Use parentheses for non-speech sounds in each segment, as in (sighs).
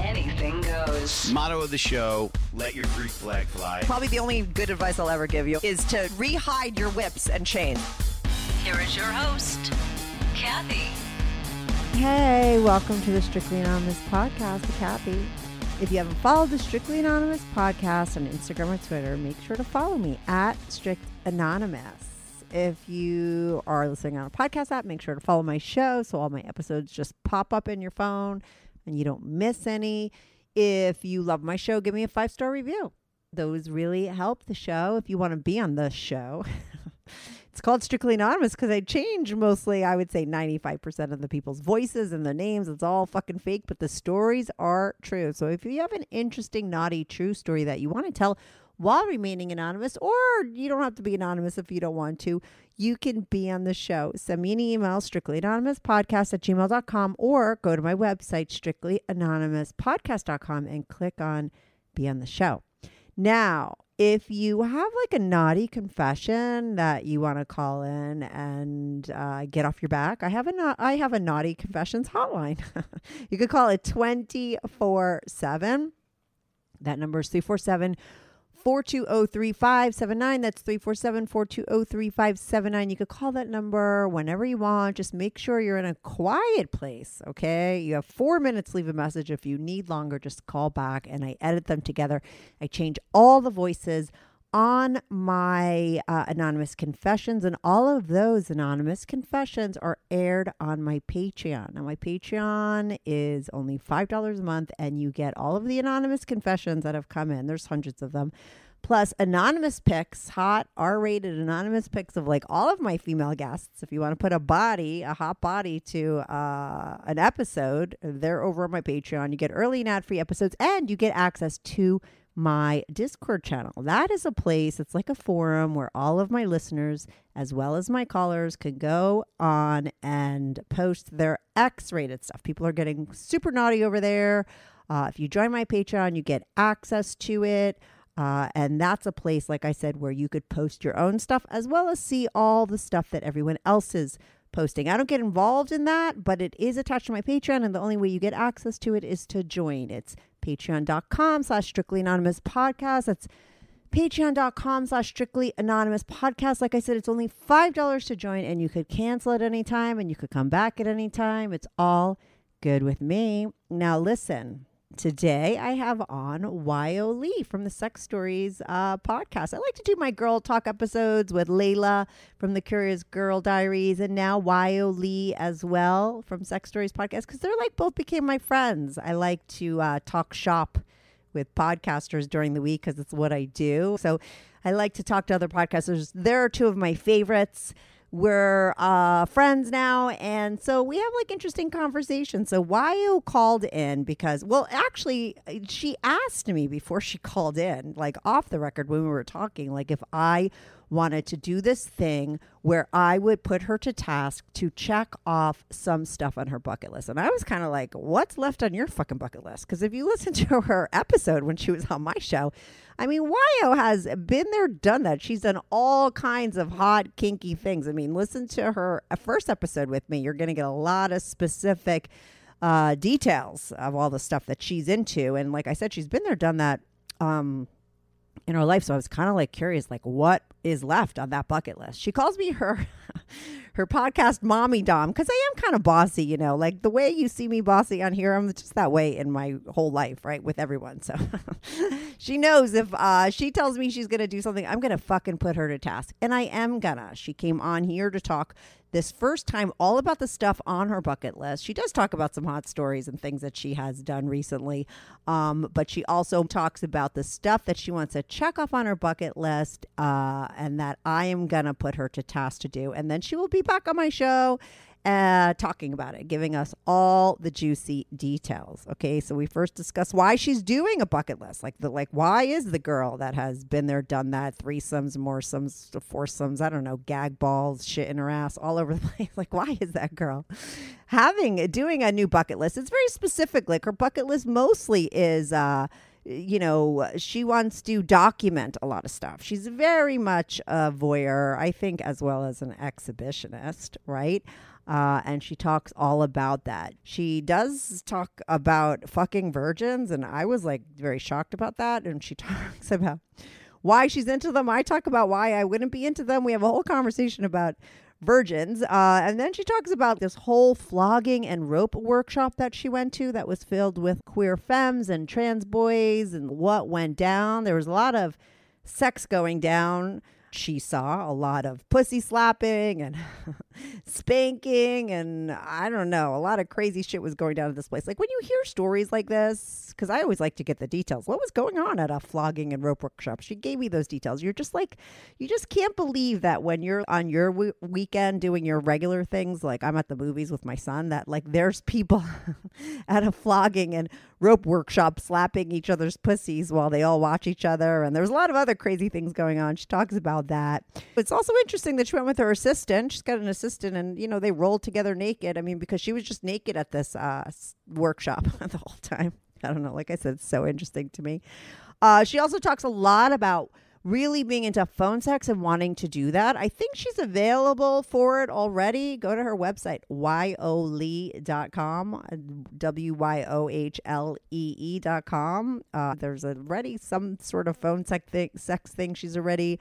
anything goes. Motto of the show: Let your Greek flag fly. Probably the only good advice I'll ever give you is to rehide your whips and chains. Here is your host, Kathy. Hey, welcome to the Strictly Anonymous podcast with Kathy. If you haven't followed the Strictly Anonymous podcast on Instagram or Twitter, make sure to follow me at Strict Anonymous. If you are listening on a podcast app, make sure to follow my show so all my episodes just pop up in your phone and you don't miss any. If you love my show, give me a five star review. Those really help the show if you want to be on the show. (laughs) It's called Strictly Anonymous because I change mostly, I would say 95% of the people's voices and their names. It's all fucking fake, but the stories are true. So if you have an interesting, naughty, true story that you want to tell while remaining anonymous, or you don't have to be anonymous if you don't want to, you can be on the show. Send me an email, strictlyanonymouspodcast at gmail.com, or go to my website, strictlyanonymouspodcast.com, and click on Be on the Show. Now, if you have like a naughty confession that you want to call in and uh, get off your back, I have a na- I have a naughty confessions hotline. (laughs) you could call it twenty four seven. That number is 347 420 3579. That's 347 420 3579. You could call that number whenever you want. Just make sure you're in a quiet place, okay? You have four minutes, leave a message. If you need longer, just call back and I edit them together. I change all the voices on my uh, anonymous confessions, and all of those anonymous confessions are aired on my Patreon. Now, my Patreon is only $5 a month, and you get all of the anonymous confessions that have come in. There's hundreds of them. Plus, anonymous pics, hot R rated anonymous pics of like all of my female guests. If you want to put a body, a hot body to uh, an episode, they're over on my Patreon. You get early and ad free episodes, and you get access to my Discord channel. That is a place, it's like a forum where all of my listeners, as well as my callers, can go on and post their X rated stuff. People are getting super naughty over there. Uh, if you join my Patreon, you get access to it. Uh, and that's a place, like I said, where you could post your own stuff as well as see all the stuff that everyone else is posting. I don't get involved in that, but it is attached to my Patreon, and the only way you get access to it is to join. It's patreon.com slash strictly anonymous podcast. That's patreon.com slash strictly anonymous podcast. Like I said, it's only $5 to join, and you could cancel at any time and you could come back at any time. It's all good with me. Now, listen. Today I have on Wyoh Lee from the Sex Stories uh, podcast. I like to do my girl talk episodes with Layla from the Curious Girl Diaries and now Wyoh Lee as well from Sex Stories podcast because they're like both became my friends. I like to uh, talk shop with podcasters during the week because it's what I do. So I like to talk to other podcasters. They're two of my favorites we're uh, friends now and so we have like interesting conversations. So Wyoh called in because well actually she asked me before she called in like off the record when we were talking like if i wanted to do this thing where i would put her to task to check off some stuff on her bucket list and i was kind of like what's left on your fucking bucket list because if you listen (laughs) to her episode when she was on my show I mean, Wyoh has been there, done that. She's done all kinds of hot, kinky things. I mean, listen to her first episode with me. You're going to get a lot of specific uh, details of all the stuff that she's into. And like I said, she's been there, done that. Um, in her life so i was kind of like curious like what is left on that bucket list? She calls me her (laughs) her podcast mommy domme because i am kind of bossy you know? Like the way you see me bossy on here i'm just that way in my whole life right with everyone so (laughs) she knows if uh, she tells me she's gonna do something i'm gonna fucking put her to task and i am gonna. She came on here to talk this first time all about the stuff on her bucket list. She does talk about some hot stories and things that she has done recently, um, but she also talks about the stuff that she wants to check off on her bucket list uh, and that I am going to put her to task to do. And then she will be back on my show uh, talking about it, giving us all the juicy details. Okay, so we first discuss why she's doing a bucket list. Like the like, why is the girl that has been there, done that, threesomes, moresomes, foursomes, I don't know, gag balls, shit in her ass, all over the (laughs) place. Like, why is that girl having doing a new bucket list? It's very specific. Like her bucket list mostly is. uh you know, she wants to document a lot of stuff. She's very much a voyeur, I think, as well as an exhibitionist, right? Uh, and she talks all about that. She does talk about fucking virgins, and I was like very shocked about that. And she (laughs) talks about why she's into them. I talk about why I wouldn't be into them. We have a whole conversation about virgins. Uh, and then she talks about this whole flogging and rope workshop that she went to that was filled with queer femmes and trans boys and what went down. There was a lot of sex going down. She saw a lot of pussy slapping and (laughs) spanking, and I don't know, a lot of crazy shit was going down at this place. Like when you hear stories like this, because I always like to get the details. What was going on at a flogging and rope workshop? She gave me those details. You're just like, you just can't believe that when you're on your w- weekend doing your regular things, like I'm at the movies with my son, that like there's people (laughs) at a flogging and rope workshop slapping each other's pussies while they all watch each other. And there's a lot of other crazy things going on. She talks about that. It's also interesting that she went with her assistant. She's got an assistant, and you know they rolled together naked. I mean, because she was just naked at this uh, workshop (laughs) the whole time. I don't know. Like I said, it's so interesting to me. Uh, she also talks a lot about really being into phone sex and wanting to do that. I think she's available for it already. Go to her website, wyohlee.com, W Y O H L E E.com. Uh, there's already some sort of phone sex thing, sex thing she's already.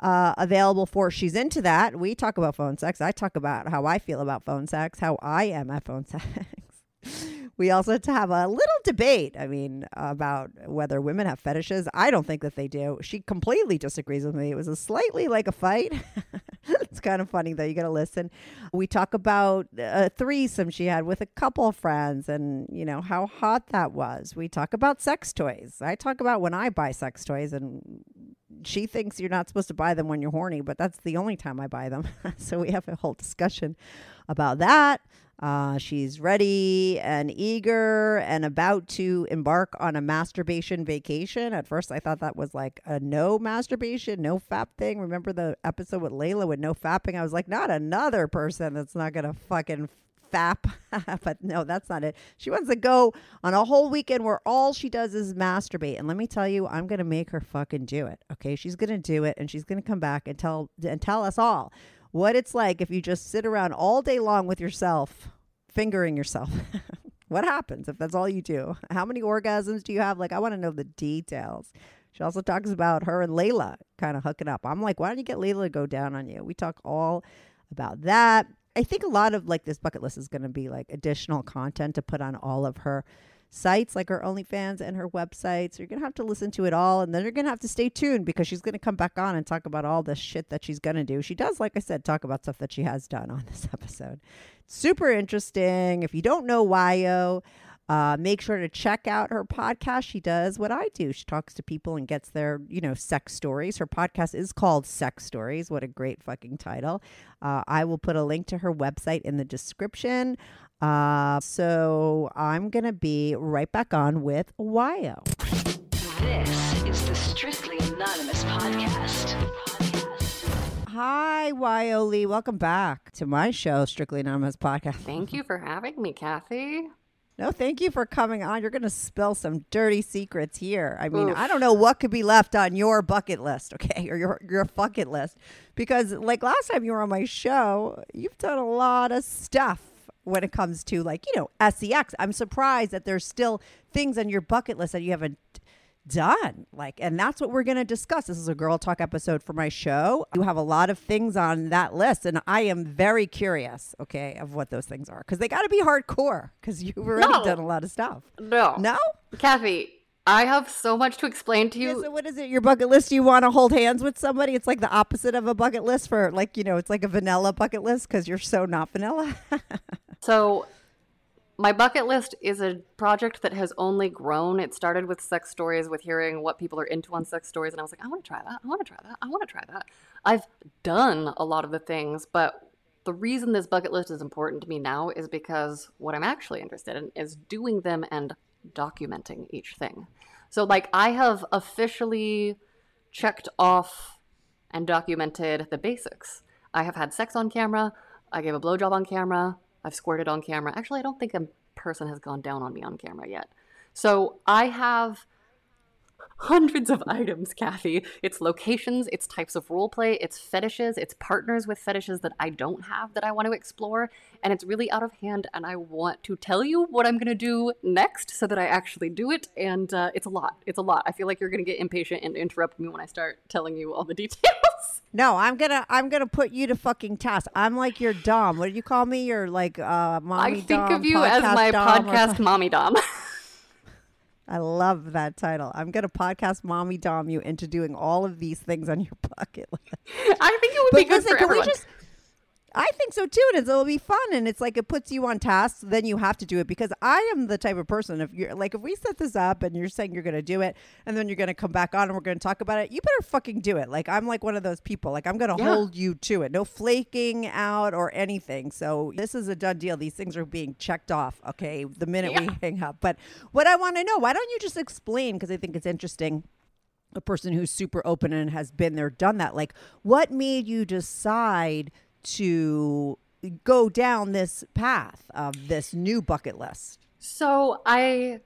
Uh, available for she's into that we talk about phone sex i talk about how i feel about phone sex how i am at phone (laughs) sex we also to have a little debate. I mean, about whether women have fetishes. I don't think that they do. She completely disagrees with me. It was a slightly like a fight. (laughs) it's kind of funny though. You got to listen. We talk about a threesome she had with a couple of friends, and you know how hot that was. We talk about sex toys. I talk about when I buy sex toys, and she thinks you're not supposed to buy them when you're horny, but that's the only time I buy them. (laughs) so we have a whole discussion about that. Uh, she's ready and eager and about to embark on a masturbation vacation. At first, I thought that was like a no masturbation, no fap thing. Remember the episode with Layla with no fapping? I was like, not another person that's not going to fucking fap. (laughs) but no, that's not it. She wants to go on a whole weekend where all she does is masturbate. And let me tell you, I'm going to make her fucking do it. Okay. She's going to do it and she's going to come back and tell, and tell us all what it's like if you just sit around all day long with yourself, fingering yourself. (laughs) what happens if that's all you do? How many orgasms do you have? Like, I want to know the details. She also talks about her and Layla kind of hooking up. I'm like, why don't you get Layla to go down on you? We talk all about that. I think a lot of like this bucket list is going to be like additional content to put on all of her sites like her OnlyFans and her website. So you're going to have to listen to it all. And then you're going to have to stay tuned because she's going to come back on and talk about all the shit that she's going to do. She does, like I said, talk about stuff that she has done on this (laughs) episode. Super interesting. If you don't know Wyoh, uh, make sure to check out her podcast. She does what I do. She talks to people and gets their, you know, sex stories. Her podcast is called Sex Stories. What a great fucking title. Uh, I will put a link to her website in the description. Uh, so I'm going to be right back on with Wyoh. This is the Strictly Anonymous podcast. Hi, Wyoh Lee. Welcome back to my show, Strictly Anonymous Podcast. Thank you for having me, Kathy. No, thank you for coming on. You're going to spill some dirty secrets here. I mean, Oof. I don't know what could be left on your bucket list, okay, or your your bucket list, because like last time you were on my show, you've done a lot of stuff when it comes to like you know sex. I'm surprised that there's still things on your bucket list that you haven't done. Like, and that's what we're going to discuss. This is a girl talk episode for my show. You have a lot of things on that list, and I am very curious, okay, of what those things are because they got to be hardcore because you've already No. done a lot of stuff. No. No? Kathy, I have so much to explain to Yeah, you. so what is it? Your bucket list? You want to hold hands with somebody? It's like the opposite of a bucket list for like you know, it's like a vanilla bucket list because you're so not vanilla. (laughs) So, my bucket list is a project that has only grown. It started with sex stories, with hearing what people are into on sex stories, and I was like, I want to try that. I want to try that. I want to try that. I've done a lot of the things, but the reason this bucket list is important to me now is because what I'm actually interested in is doing them and documenting each thing. So, like, I have officially checked off and documented the basics. I have had sex on camera. I gave a blowjob on camera. I've squirted on camera. Actually, I don't think a person has gone down on me on camera yet. So I have hundreds of items, Kathy. It's locations, it's types of role play, it's fetishes, it's partners with fetishes that I don't have that I want to explore, and it's really out of hand. And I want to tell you what I'm going to do next so that I actually do it. And uh, it's a lot. It's a lot. I feel like you're going to get impatient and interrupt me when I start telling you all the (laughs) details. No, I'm gonna I'm gonna put you to fucking task. I'm like your dom. What do you call me? You're like uh mommy I think dom, of you as my dom podcast something. (laughs) mommy domme. I love that title. I'm gonna podcast mommy domme you into doing all of these things on your (laughs) bucket list. I think it would But be good listen, for everyone. we just? I think so too, and it's, it'll be fun, and it's like it puts you on task. Then you have to do it because I am the type of person. If you're like, if we set this up and you're saying you're going to do it, and then you're going to come back on and we're going to talk about it, you better fucking do it. Like I'm like one of those people. Like I'm going to Yeah. hold you to it. No flaking out or anything. So this is a done deal. These things are being checked off. Okay, the minute we hang up. But what I want to know, why don't you just explain? Because I think it's interesting a person who's super open and has been there, done that. Like, what made you decide to go down this path of this new bucket list? So I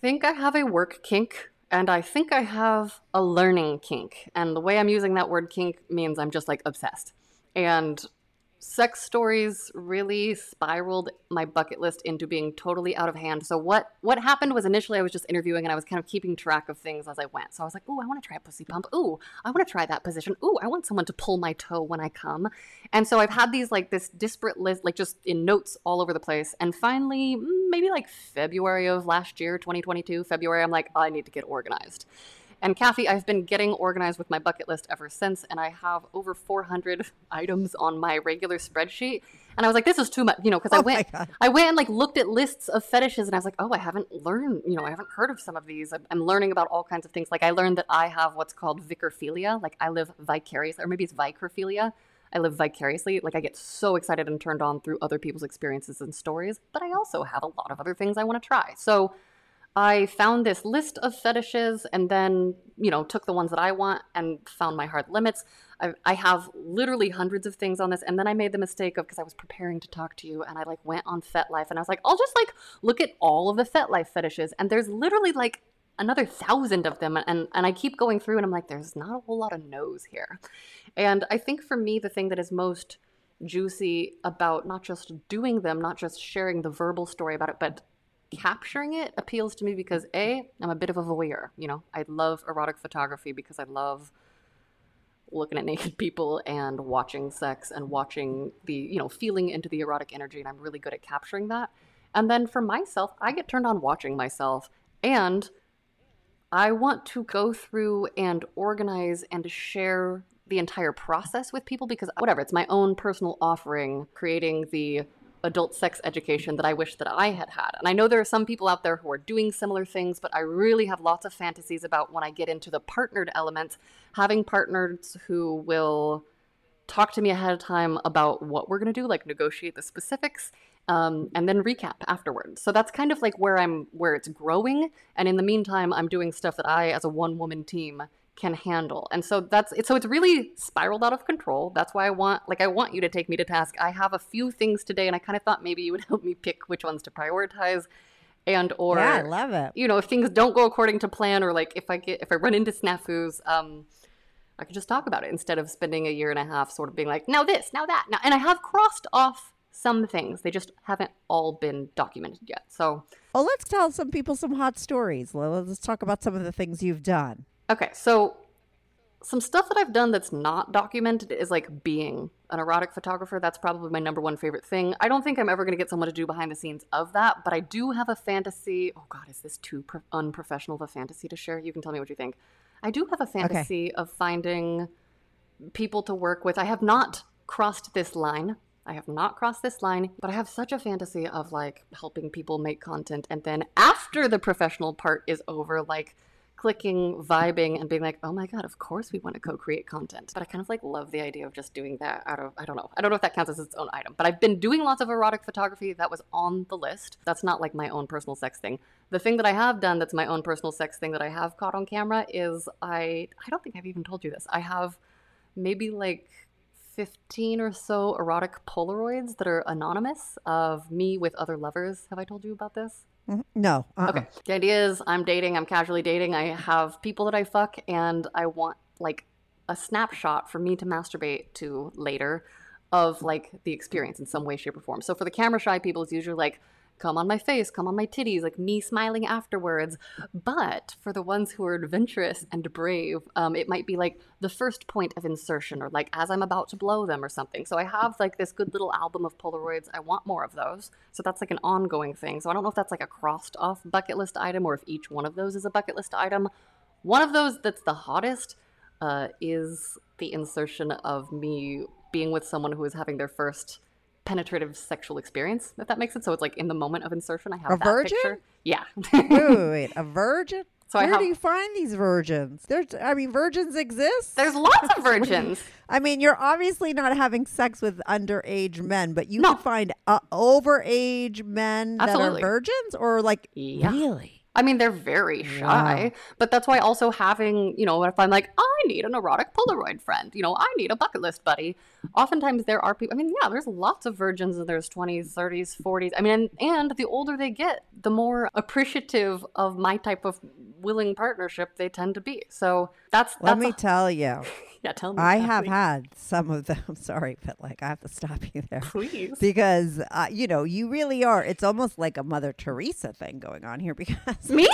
think I have a work kink and I think I have a learning kink. And the way I'm using that word kink means I'm just like obsessed. And sex stories really spiraled my bucket list into being totally out of hand. So what what happened was initially I was just interviewing and I was kind of keeping track of things as I went. So I was like, "Ooh, I want to try a pussy pump. Ooh, I want to try that position. Ooh, I want someone to pull my toe when I come." And so I've had these like this disparate list like just in notes all over the place. And finally, maybe like February of last year, 2022, February, I'm like, I need to get organized. And Kathy, I've been getting organized with my bucket list ever since, and I have over 400 (laughs) items on my regular spreadsheet. And I was like, this is too much, you know, because I Oh my went, I went and like looked at lists of fetishes, and I was like, oh, I haven't learned, you know, I haven't heard of some of these. I'm- I'm learning about all kinds of things. Like I learned that I have what's called vicarphilia, like I live vicariously, or maybe it's vicrophilia. I live vicariously. Like I get so excited and turned on through other people's experiences and stories, but I also have a lot of other things I want to try. So I found this list of fetishes and then, you know, took the ones that I want and found my hard limits. I, I have literally hundreds of things on this. And then I made the mistake of, because I was preparing to talk to you and I like went on FetLife and I was like, I'll just like look at all of the FetLife fetishes. And there's literally like another thousand of them. And, and I keep going through and I'm like, there's not a whole lot of no's here. And I think for me, the thing that is most juicy about not just doing them, not just sharing the verbal story about it, but capturing it appeals to me because a i'm a bit of a voyeur you know? I love erotic photography because i love looking at naked (laughs) people and watching sex and watching the you know feeling into the erotic energy and i'm really good at capturing that. And then for myself i get turned on watching myself and i want to go through and organize and share the entire process with people because whatever it's my own personal offering creating the adult sex education that I wish that I had had. And I know there are some people out there who are doing similar things, but I really have lots of fantasies about when I get into the partnered element, having partners who will talk to me ahead of time about what we're going to do, like negotiate the specifics. Um, and then recap afterwards. So that's kind of like where I'm, where it's growing. And in the meantime, I'm doing stuff that I, as a one-woman team, can handle. And so that's it. So it's really spiraled out of control. That's why I want, like, I want you to take me to task. I have a few things today, and I kind of thought maybe you would (laughs) help me pick which ones to prioritize, and or yeah, I love it. you know, if things don't go according to plan, or like if I get if I run into snafus, um, I could just talk about it instead of spending a year and a half sort of being like, now this, now that, now. And I have crossed off some things. They just haven't all been documented yet. So Oh, let's tell some people some hot stories. Let's talk about some of the things you've done. Okay, so some stuff that I've done that's not documented is like being an erotic photographer. That's probably my number one favorite thing. I don't think I'm ever going to get someone to do behind the scenes of that, but I do have a fantasy. Oh, God, is this too pro- unprofessional of a fantasy to share? You can tell me what you think. I do have a fantasy of finding people to work with. I have not crossed this line. I have not crossed this line, but I have such a fantasy of like helping people make content and then after the professional part is over, like clicking, vibing, and being like, oh my God, of course we want to co create content. But I kind of like love the idea of just doing that out of, I don't know. I don't know if that counts as its own item, but I've been doing lots of erotic photography. That was on the list. That's not like my own personal sex thing. The thing that I have done that's my own personal sex thing that I have caught on camera is I, I don't think I've even told you this. I have maybe like 15 or so erotic Polaroids that are anonymous of me with other lovers. Have I told you about this? Mhm. No. Uh-uh. Okay. The idea is I'm dating, I'm casually dating, I have people that I fuck, and I want like a snapshot for me to masturbate to later of like the experience in some way, shape, or form. So for the camera shy people, it's usually like, come on my face, come on my titties, like me smiling afterwards. But for the ones who are adventurous and brave, um, it might be like the first point of insertion or like as I'm about to blow them or something. So I have like this good little album of Polaroids. I want more of those. So that's like an ongoing thing. So I don't know if that's like a crossed off bucket list item or if each one of those is a bucket list item. One of those that's the hottest uh, is the insertion of me being with someone who is having their first penetrative sexual experience, if that makes sense. So it's like in the moment of insertion, I have A that virgin? picture. Yeah. wait, wait, wait. (laughs) A virgin? So I Where have- do you find these virgins? There's, I mean, virgins exist. There's lots of (laughs) virgins. I mean, you're obviously not having sex with underage men, but you No. can find uh, overage men Absolutely. that are virgins, or like Yeah. really. I mean, they're very shy, but that's why also having, you know, if I'm like, I need an erotic Polaroid friend, you know, I need a bucket list buddy. Oftentimes there are people, I mean, yeah, there's lots of virgins and there's 20s, 30s, 40s. I mean, and, and the older they get, the more appreciative of my type of willing partnership they tend to be. So that's, that's Let me a- tell you, (laughs) yeah, tell me. I have me. had some of them. (laughs) Sorry, but like I have to stop you there. Please. Because uh, you know you really are. It's almost like a Mother Teresa thing going on here. Because Me?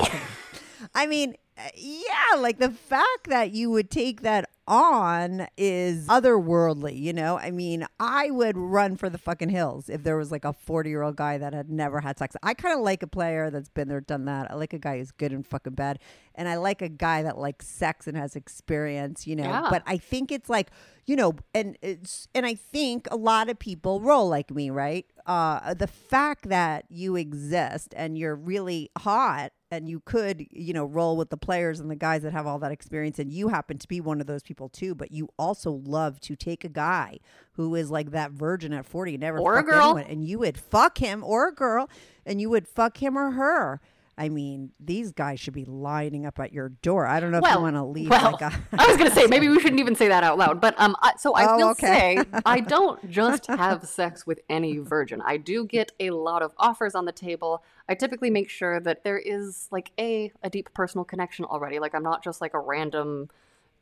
(laughs) I mean, yeah, like the fact that you would take that on is otherworldly, you know? I mean, I would run for the fucking hills if there was like a 40 year old guy that had never had sex. I kind of like a player that's been there, done that. I like a guy who's good and fucking bad. And I like a guy that likes sex and has experience, you know? Yeah. But I think it's like, you know, and it's, and I think a lot of people roll like me, right? Uh, the fact that you exist and you're really hot and you could, you know, roll with the players and the guys that have all that experience, and you happen to be one of those people too. But you also love to take a guy who is like that virgin at forty, never Or a girl. anyone, and you would fuck him or a girl, and you would fuck him or her. I mean, these guys should be lining up at your door. I don't know if you want to leave well, like a. (laughs) I was gonna say maybe we (laughs) shouldn't even say that out loud, but um, I, so I Oh, will okay. say I don't (laughs) just have sex with any virgin. I do get a lot of offers on the table. I typically make sure that there is like a a deep personal connection already. Like I'm not just like a random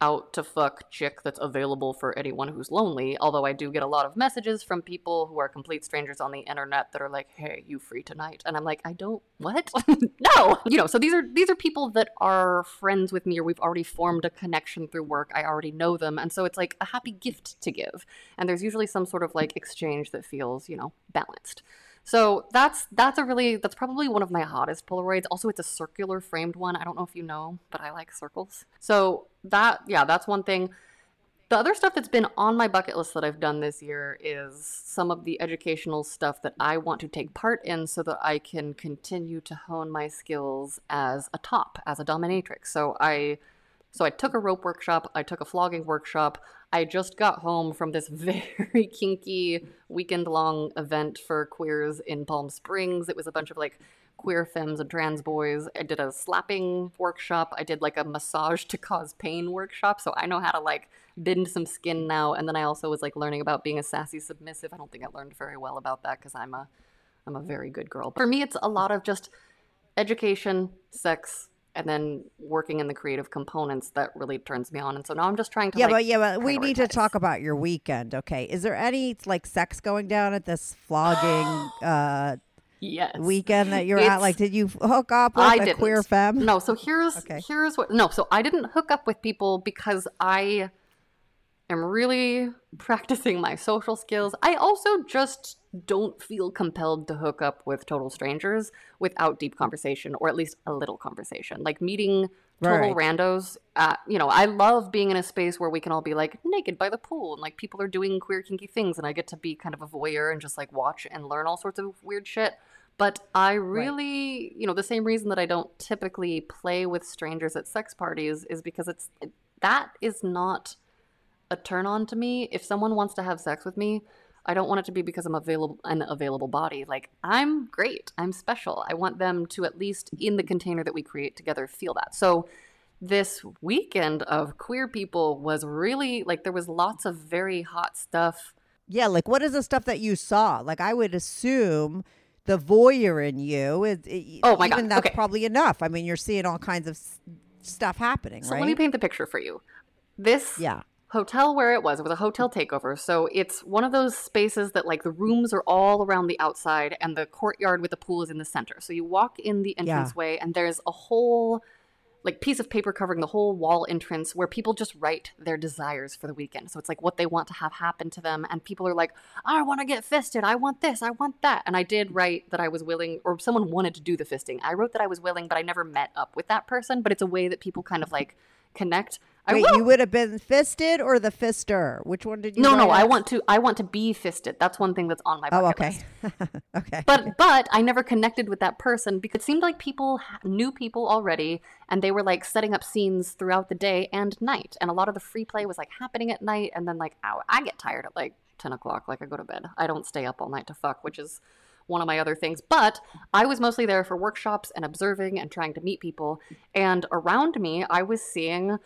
out to fuck chick that's available for anyone who's lonely. Although I do get a lot of messages from people who are complete strangers on the internet that are like, "Hey, you free tonight?" And I'm like, "I don't what? (laughs) no." You know, so these are these are people that are friends with me or we've already formed a connection through work. I already know them, and so it's like a happy gift to give. And there's usually some sort of like exchange that feels, you know, balanced. So that's that's a really that's probably one of my hottest Polaroids. Also, it's a circular framed one. I don't know if you know, but I like circles. So that yeah, that's one thing. The other stuff that's been on my bucket list that I've done this year is some of the educational stuff that I want to take part in so that I can continue to hone my skills as a top, as a dominatrix. So I so I took a rope workshop, I took a flogging workshop. I just got home from this (laughs) very kinky weekend long event for queers in Palm Springs. It was a bunch of like queer femmes and trans boys. I did a slapping workshop. I did like a massage to cause pain workshop. So I know how to like bend some skin now. And then I also was like learning about being a sassy submissive. I don't think I learned very well about that because I'm a I'm a very good girl. But For me, it's a lot of just education, sex, and then working in the creative components that really turns me on. And so now I'm just trying to Yeah, like, but yeah, but we need to talk about your weekend. Okay, is there any like sex going down at this flogging (gasps) uh, yes. weekend that you're at? Like, did you hook up with I a didn't. queer femme? No, so here's Okay. here's what no, so I didn't hook up with people because I am really practicing my social skills. I also just don't feel compelled to hook up with total strangers without deep conversation or at least a little conversation. Like meeting total Right. randos. Uh, you know, I love being in a space where we can all be like naked by the pool and like people are doing queer kinky things and I get to be kind of a voyeur and just like watch and learn all sorts of weird shit. But I really, you know, the same reason that I don't typically play with strangers at sex parties is because it's that is not a turn on to me. If someone wants to have sex with me, I don't want it to be because I'm available an available body. Like I'm great. I'm special. I want them to at least in the container that we create together feel that. So this weekend of queer people was really like there was lots of very hot stuff. Yeah, like what is the stuff that you saw? Like I would assume the voyeur in you is Oh my even God, that's okay. probably enough. I mean, you're seeing all kinds of stuff happening, So right? let me paint the picture for you. This yeah. Hotel where it was, it was a hotel mm. takeover. So it's one of those spaces that like the rooms are all around the outside and the courtyard with the pool is in the center. So you walk in the Yeah. entranceway and there's a whole like piece of paper covering the whole wall entrance where people just write their desires for the weekend. So it's like what they want to have happen to them and people are like, "I want to get fisted. I want this. I want that." And I did write that I was willing or someone wanted to do the fisting. I wrote that I was willing, but I never met up with that person, but it's a way that people kind of like connect. Wait, you would have been fisted or the fister? Which one did you? no, no, I want to. I want to be fisted. That's one thing that's on my oh, bucket Oh, okay. list. (laughs) okay. But but I never connected with that person because it seemed like people knew people already, and they were like setting up scenes throughout the day and night. And a lot of the free play was like happening at night, and then like ow, I get tired at like ten o'clock. Like I go to bed. I don't stay up all night to fuck, which is one of my other things. But I was mostly there for workshops and observing and trying to meet people. And around me, I was seeing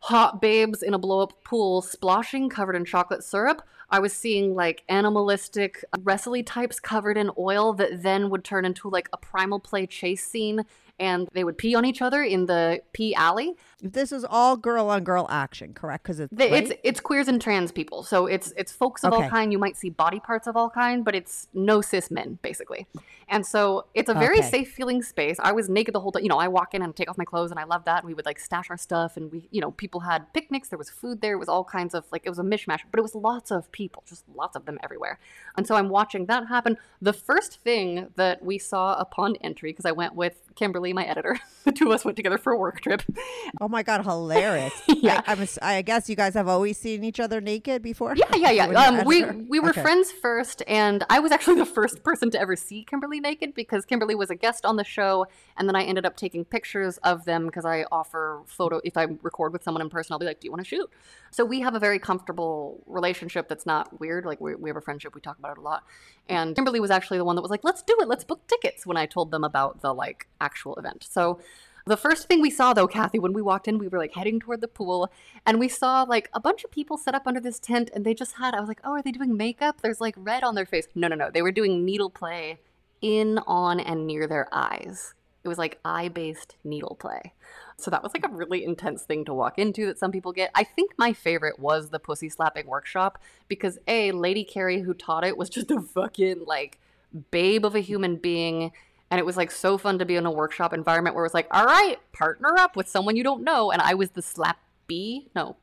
hot babes in a blow up pool splashing covered in chocolate syrup. I was seeing like animalistic uh, wrestly types covered in oil that then would turn into like a primal play chase scene and they would pee on each other in the pee alley. this is all girl on girl action, correct? Because it's The- It's it's queers and trans people. So it's it's folks of all kind. You might see body parts of all kind, but it's no cis men basically. And so it's a very Okay. safe feeling space. I was naked the whole time. You know, I walk in and take off my clothes, and I love that. And we would like stash our stuff, and we, you know, people had picnics. There was food there. It was all kinds of like it was a mishmash, but it was lots of people, just lots of them everywhere. And so I'm watching that happen. The first thing that we saw upon entry, because I went with Kimberly, my editor, (laughs) the two of us went together for a work trip. oh my god, hilarious! (laughs) Yeah. I, I'm, I guess you guys have always seen each other naked before. Yeah, yeah, yeah. (laughs) Um, we we were Okay. friends first, and I was actually the first person to ever see Kimberly naked because Kimberly was a guest on the show, and then I ended up taking pictures of them because I offer photo. If I record with someone in person, I'll be like, "Do you want to shoot?" So we have a very comfortable relationship that's not weird. Like we we have a friendship. We talk about it a lot. And Kimberly was actually the one that was like, "Let's do it. Let's book tickets." When I told them about the like actual event, so. The first thing we saw, though, Kathy, when we walked in, we were like heading toward the pool, and we saw like a bunch of people set up under this tent, and they just had. I was like, "Oh, are they doing makeup?" There's like red on their face. No, no, no. They were doing needle play in, on, and near their eyes. It was like eye-based needle play. So that was like a really intense thing to walk into that some people get. I think my favorite was the pussy slapping workshop because a Lady Carrie who taught it was just a fucking like babe of a human being and it was like so fun to be in a workshop environment where it was like, all right, partner up with someone you don't know. And I was the slappy. No,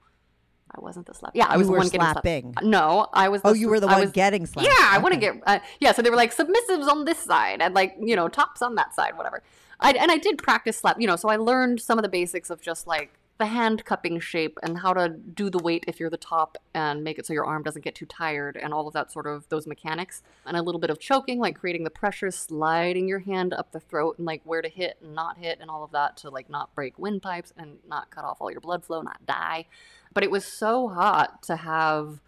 I wasn't the slap. Yeah, I You was the one getting slapped. No, I was. The Oh, you were the I one was- getting slapped. Yeah, I want to get. Uh, yeah, so they were like submissives on this side and like you know tops on that side, whatever. I, and I did practice slap. You know, so I learned some of the basics of just like the hand cupping shape and how to do the weight if you're the top and make it so your arm doesn't get too tired and all of that sort of those mechanics. And a little bit of choking like creating the pressure sliding your hand up the throat and like where to hit and not hit and all of that to like not break windpipes and not cut off all your blood flow not die. But it was so hot to have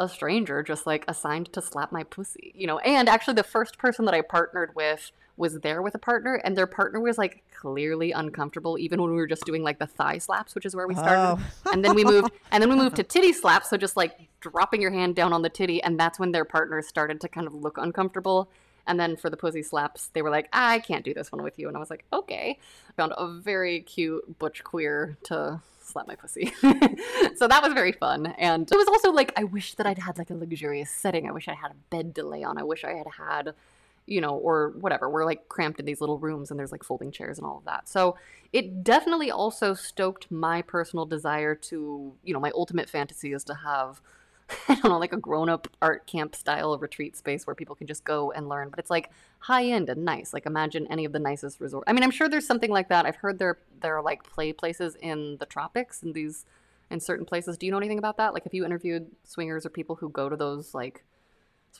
a stranger just like assigned to slap my pussy, you know. And actually, the first person that I partnered with was there with a partner, and their partner was like clearly uncomfortable, even when we were just doing like the thigh slaps, which is where we started. Oh. and then we moved, (laughs) and then we moved to titty slaps, so just like dropping your hand down on the titty, and that's when their partners started to kind of look uncomfortable. And then for the pussy slaps, they were like, I can't do this one with you. And I was like, okay. Found a very cute butch queer to slap my pussy. (laughs) so that was very fun. And it was also like, I wish that I'd had like a luxurious setting. I wish I had a bed to lay on. I wish I had had, you know, or whatever. We're like cramped in these little rooms and there's like folding chairs and all of that. So it definitely also stoked my personal desire to, you know, my ultimate fantasy is to have. (laughs) I don't know, like a grown up art camp style retreat space where people can just go and learn. But it's like high end and nice. Like imagine any of the nicest resort. I mean, I'm sure there's something like that. I've heard there there are like play places in the tropics and these in certain places. Do you know anything about that? Like, have you interviewed swingers or people who go to those like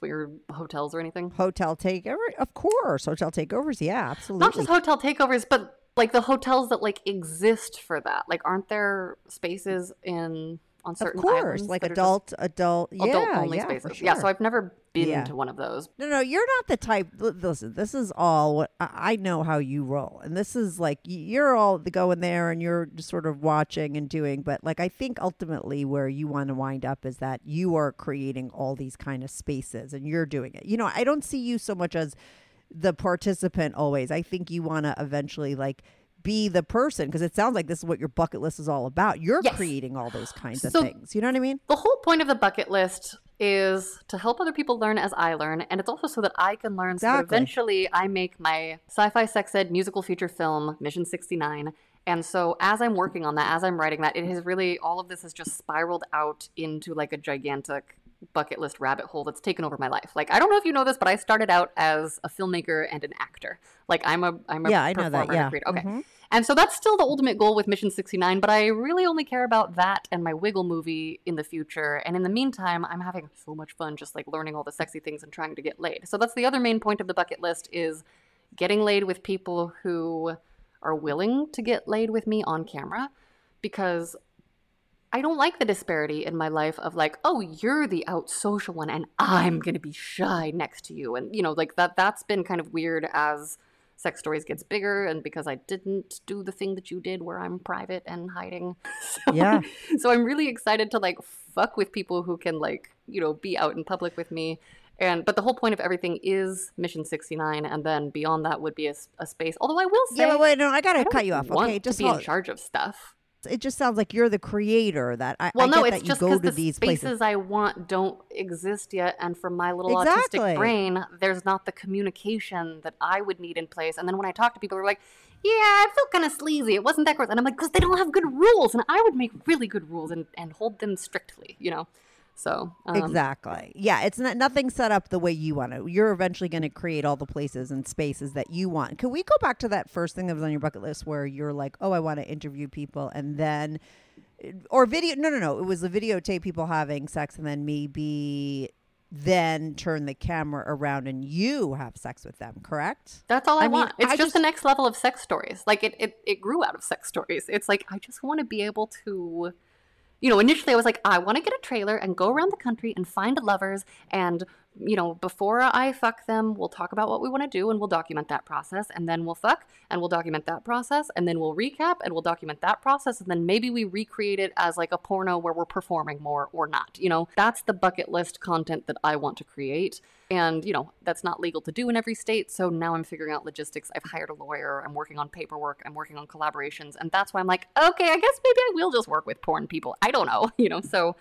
weird hotels or anything? Hotel takeover, of course. Hotel takeovers, yeah, absolutely. Not just hotel takeovers, but like the hotels that like exist for that. Like, aren't there spaces in on of certain course, like that are just adult, adult, yeah, adult only yeah, spaces? sure. Yeah, so I've never been Yeah. to one of those. No, no, you're not the type. li- Listen, this is all what I I know how you roll, and this is like you're all going there, and you're just sort of watching and doing. But like, I think ultimately where you want to wind up is that you are creating all these kind of spaces, and you're doing it. You know, I don't see you so much as the participant always. I think you want to eventually like be the person because it sounds like this is what your bucket list is all about. You're Yes. creating all those kinds of things. You know what I mean? The whole point of the bucket list is to help other people learn as I learn, and it's also so that I can learn so eventually I make my sci fi sex ed musical feature film, Mission 69. And so as I'm working on that, as I'm writing that, it has really, all of this has just spiraled out into like a gigantic bucket list rabbit hole that's taken over my life. Like, I don't know if you know this, but I started out as a filmmaker and an actor. Like, I'm a, I'm a Yeah, I know that, yeah. Okay. Mhm. And so that's still the ultimate goal with Mission 69, but I really only care about that and my Wiggle movie in the future. And in the meantime, I'm having so much fun just like learning all the sexy things and trying to get laid. So that's the other main point of the bucket list is getting laid with people who are willing to get laid with me on camera because I don't like the disparity in my life of like, oh, you're the out social one and I'm going to be shy next to you. And you know, like that that's been kind of weird as sex stories gets bigger and because I didn't do the thing that you did where I'm private and hiding. (laughs) So, Yeah. So I'm really excited to like fuck with people who can like, you know, be out in public with me. And but the whole point of everything is Mission 69 and then beyond that would be a space. Although I will say Yeah, but wait, no, I gotta I cut you off. Okay, just be in charge of stuff. It just sounds like you're the creator. That I, Well, I no, get it's that just you go because to the these spaces places. I want don't exist yet, and for my little Exactly. autistic brain, there's not the communication that I would need in place. And then when I talk to people, they're like, "Yeah, I felt kind of sleazy. It wasn't that gross," and I'm like, "Because they don't have good rules, and I would make really good rules and and hold them strictly, you know." So um, exactly. Yeah, it's not nothing set up the way you want it. You're eventually going to create all the places and spaces that you want. Can we go back to that first thing that was on your bucket list where you're like, "Oh, I want to interview people," and then or video? No, no, no. It was the videotape people having sex, and then maybe then turn the camera around and you have sex with them. Correct? That's all I, I mean, want. It's I just, just- the next level of sex stories. Like it, it, it grew out of sex stories. It's like I just want to be able to, you know, initially I was like, I want to get a trailer and go around the country and find lovers and you know, before I fuck them, we'll talk about what we want to do and we'll document that process. And then we'll fuck and we'll document that process. And then we'll recap and we'll document that process. And then maybe we recreate it as like a porno where we're performing more or not. You know, that's the bucket list content that I want to create. And, you know, that's not legal to do in every state. So now I'm figuring out logistics. I've hired a lawyer. I'm working on paperwork. I'm working on collaborations. And that's why I'm like, okay, I guess maybe I will just work with porn people. I don't know, (laughs) you know, so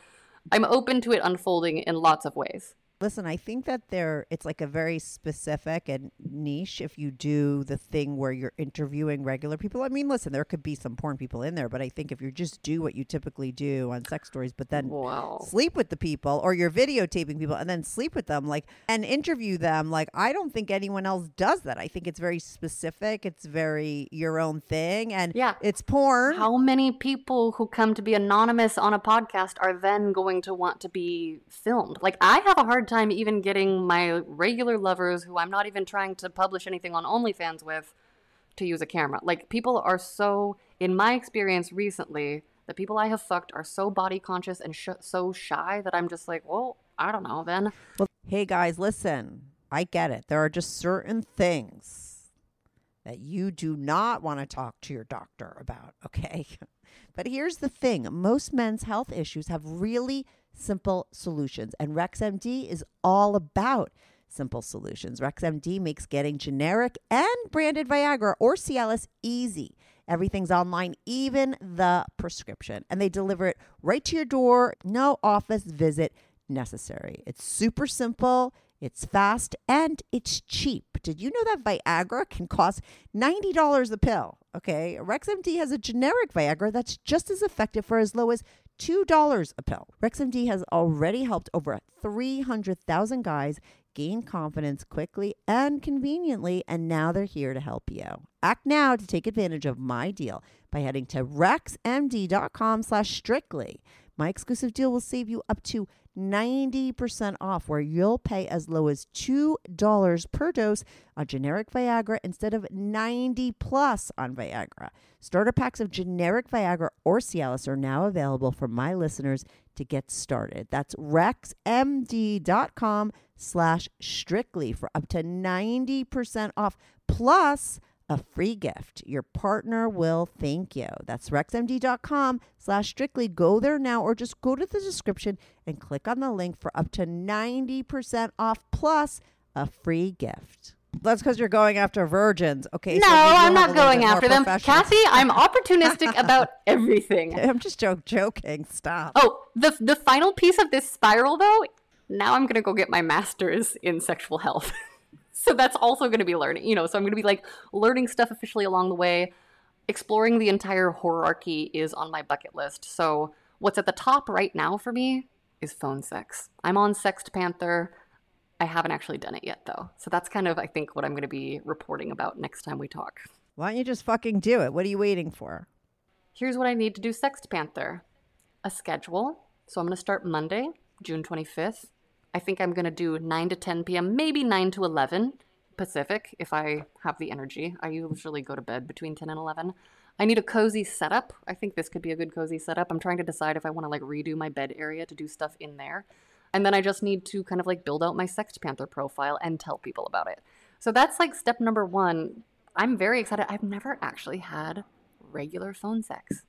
I'm open to it unfolding in lots of ways. Listen, I think that there it's like a very specific and niche if you do the thing where you're interviewing regular people. I mean, listen, there could be some porn people in there, but I think if you just do what you typically do on sex stories, but then Wow. sleep with the people or you're videotaping people and then sleep with them like and interview them, like I don't think anyone else does that. I think it's very specific, it's very your own thing and Yeah. it's porn. How many people who come to be anonymous on a podcast are then going to want to be filmed? Like, I have a hard time even getting my regular lovers, who I'm not even trying to publish anything on OnlyFans with, to use a camera. Like, people are so, in my experience recently, the people I have fucked are so body conscious and sh- so shy that I'm just like, well, I don't know then. Well, hey guys, listen. I get it. There are just certain things that you do not want to talk to your doctor about, okay? (laughs) But here's the thing most men's health issues have really simple solutions, and RexMD is all about simple solutions. RexMD makes getting generic and branded Viagra or Cialis easy. Everything's online, even the prescription, and they deliver it right to your door. No office visit necessary. It's super simple, it's fast, and it's cheap. Did you know that Viagra can cost $90 a pill? Okay, RexMD has a generic Viagra that's just as effective for as low as $2 a pill. RexMD has already helped over 300,000 guys gain confidence quickly and conveniently, and now they're here to help you. Act now to take advantage of my deal by heading to rexmd.com slash strictly. My exclusive deal will save you up to 90% off, where you'll pay as low as $2 per dose on generic Viagra instead of 90 plus on Viagra. Starter packs of generic Viagra or Cialis are now available for my listeners to get started. That's rexmd.com slash strictly for up to 90% off plus a free gift. Your partner will thank you. That's rexmd.com slash strictly. Go there now or just go to the description and click on the link for up to 90% off plus a free gift. That's because you're going after virgins. Okay. no, so I'm not going after them. professional- Kathy, I'm opportunistic (laughs) about everything. I'm just joke, joking. Stop. Oh, the the final piece of this spiral though, now I'm gonna go get my master's in sexual health. (laughs) so that's also gonna be learning, you know, so I'm gonna be like learning stuff officially along the way. Exploring the entire hierarchy is on my bucket list. So what's at the top right now for me is phone sex. I'm on Sext Panther. I haven't actually done it yet though. So that's kind of I think what I'm gonna be reporting about next time we talk. Why don't you just fucking do it? What are you waiting for? Here's what I need to do Sext Panther a schedule. So I'm going to start Monday, June 25th. I think I'm going to do 9 to 10 p.m., maybe 9 to 11 Pacific if I have the energy. I usually go to bed between 10 and 11. I need a cozy setup. I think this could be a good cozy setup. I'm trying to decide if I want to like redo my bed area to do stuff in there. And then I just need to kind of like build out my Sext Panther profile and tell people about it. So that's like step number one. I'm very excited. I've never actually had regular phone sex.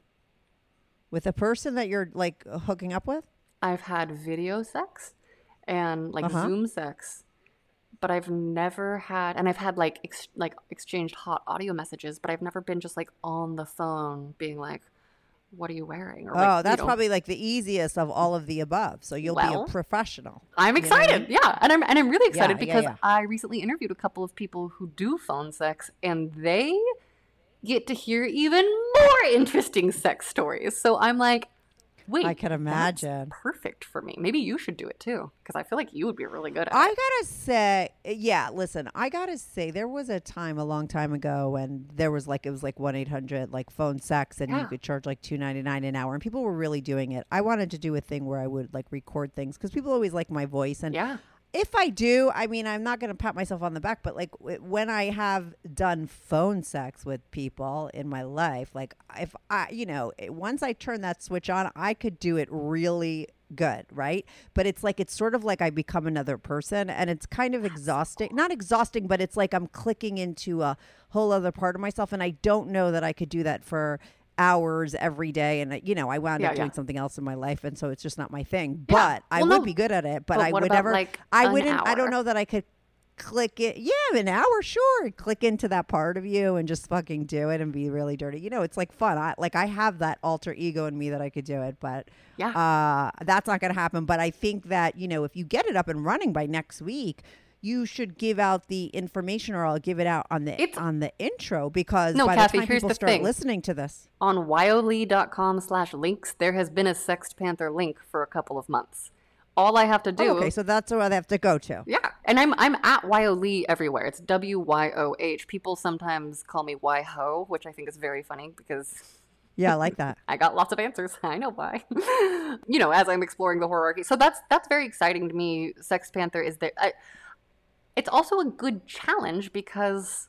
With a person that you're like hooking up with? I've had video sex and like Uh-huh. Zoom sex, but I've never had, and I've had like ex- like exchanged hot audio messages, but I've never been just like on the phone being like, "What are you wearing?" Or like, Oh, you that's know, probably like the easiest of all of the above. So you'll be a professional. I'm You know excited, yeah, and I'm and I'm really excited Yeah, yeah, because yeah. I recently interviewed a couple of people who do phone sex, and they get to hear even more (laughs) interesting sex stories. So I'm like, wait, I can imagine. perfect for me. Maybe you should do it too, because I feel like you would be really good at it. I it. gotta say, yeah. Listen, I gotta say, there was a time a long time ago when there was like it was like one eight hundred like phone sex, and you could charge like two ninety nine an hour, and people were really doing it. I wanted to do a thing where I would like record things because people always like my voice, and Yeah. If I do, I mean, I'm not going to pat myself on the back, but like w- when I have done phone sex with people in my life, like if I, you know, it- once I turn that switch on, I could do it really good, right? But it's like, it's sort of like I become another person and it's kind of exhausting. Not exhausting, but it's like I'm clicking into a whole other part of myself. And I don't know that I could do that for hours every day and uh, you know i wound Yeah, up doing yeah. something else in my life and so it's just not my thing. Yeah. but i Well, would no, be good at it but, but i would about, never like, i wouldn't i don't know that i could click it. Yeah an hour sure. Click into that part of you and just fucking do it and be really dirty. You know it's like fun. I like i have that alter ego in me that i could do it but Yeah. uh that's not gonna happen. But i think that you know if you get it up and running by next week you should give out the information or I'll give it out on the It's- on the intro because No, by Kathy, the time here's people the start thing. listening to this On wyohlee.com slash links, there has been a Sext Panther link for a couple of months. All I have to do Oh, okay so that's where I have to go to Yeah, and I'm I'm at Wyohlee everywhere. It's W Y O H. People sometimes call me Ho, which I think is very funny because yeah I like that (laughs) I got lots of answers. (laughs) I know why. (laughs) you know, as I'm exploring the hierarchy. So that's that's very exciting to me. Sext Panther is there. I, it's also a good challenge because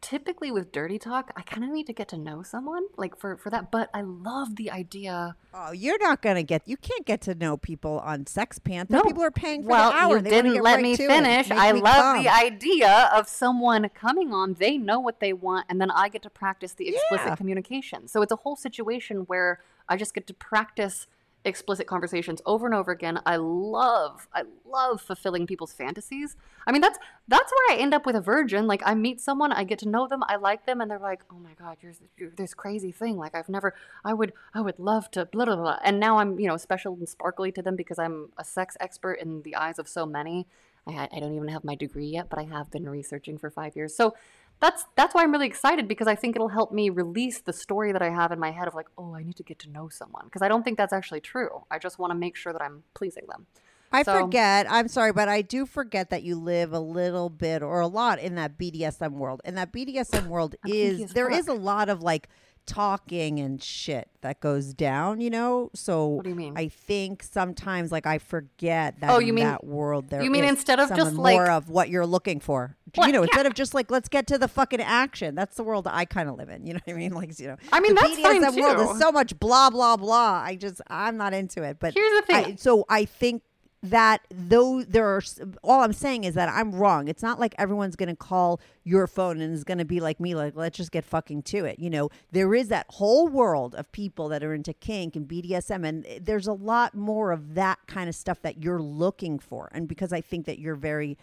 typically with dirty talk, I kind of need to get to know someone like for for that. But I love the idea. Oh, you're not gonna get. You can't get to know people on Sext Panther. No. People are paying for well, the hour. you They didn't let right me finish. I me love the idea of someone coming on. They know what they want, and then I get to practice the explicit Yeah. communication. So it's a whole situation where I just get to practice explicit conversations over and over again. I love, I love fulfilling people's fantasies. I mean, that's that's where I end up with a virgin. Like I meet someone, I get to know them, I like them, and they're like, "Oh my god, you're, you're this crazy thing. Like I've never, I would, I would love to." Blah blah blah. And now I'm, you know, special and sparkly to them because I'm a sex expert in the eyes of so many. I, I don't even have my degree yet, but I have been researching for five years. So that's that's why I'm really excited because I think it'll help me release the story that I have in my head of like, oh, I need to get to know someone because I don't think that's actually true. I just want to make sure that I'm pleasing them. I So- forget. I'm sorry, but I do forget that you live a little bit or a lot in that BDSM world. And that BDSM world is as there fuck. is a lot of like talking and shit that goes down, you know? So What do you mean? I think sometimes like I forget that Oh, you mean- that world there you mean instead of just, more like- of what you're looking for. What? You know, Yeah. instead of just like let's get to the fucking action. That's the world I kind of live in. You know what I mean? (laughs) Like, you know, I mean, the that's fine, BDSM world too. is so much blah blah blah. I just I'm not into it. But Here's the thing. I, so I think that though there are all I'm saying is that I'm wrong. It's not like everyone's going to call your phone and is going to be like me like let's just get fucking to it. You know, there is that whole world of people that are into kink and BDSM and eh, there's a lot more of that kind of stuff that you're looking for. And because I think that you're very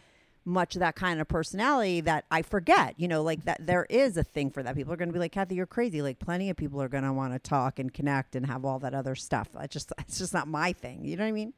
much that kind of personality that I forget, you know, like that there is a thing for that. People are going to be like, Kathy, you're crazy. Like plenty of people are going to want to talk and connect and have all that other stuff. I just, (laughs) it's just not my thing. You know what I mean?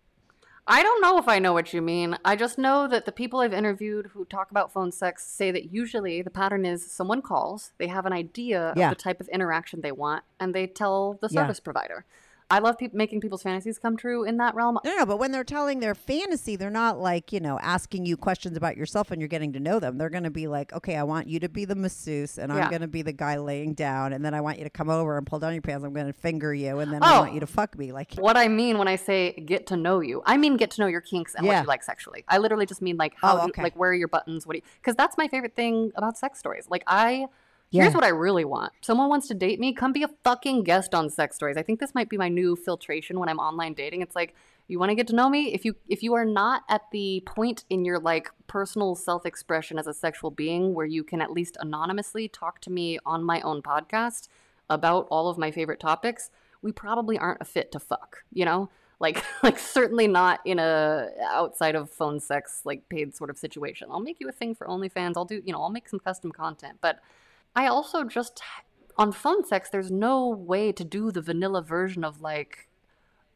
I don't know if I know what you mean. I just know that the people I've interviewed who talk about phone sex say that usually the pattern is someone calls, they have an idea Yeah. of the type of interaction they want, and they tell the Yeah. service provider. I love peop making people's fantasies come true in that realm. No, no, but when they're telling their fantasy, they're not like, you know, asking you questions about yourself and you're getting to know them. They're going to be like, okay, I want you to be the masseuse and Yeah. I'm going to be the guy laying down. And then I want you to come over and pull down your pants. I'm going to finger you. And then I Oh. want you oh. to fuck me. Like, What I mean when I say get to know you, I mean get to know your kinks and Yeah. what you like sexually. I literally just mean like how, Oh, okay. like where are your buttons? What do you? Because that's my favorite thing about sex stories. Like I, here's Yeah. what I really want. Someone wants to date me, come be a fucking guest on sex stories. I think this might be my new filtration when I'm online dating. It's like you want to get to know me. If you if you are not at the point in your like personal self expression as a sexual being where you can at least anonymously talk to me on my own podcast about all of my favorite topics, we probably aren't a fit to fuck, you know? Like (laughs) like certainly not in a outside of phone sex like paid sort of situation. I'll make you a thing for OnlyFans. I'll do, you know, I'll make some custom content, but I also just on phone sex there's no way to do the vanilla version of like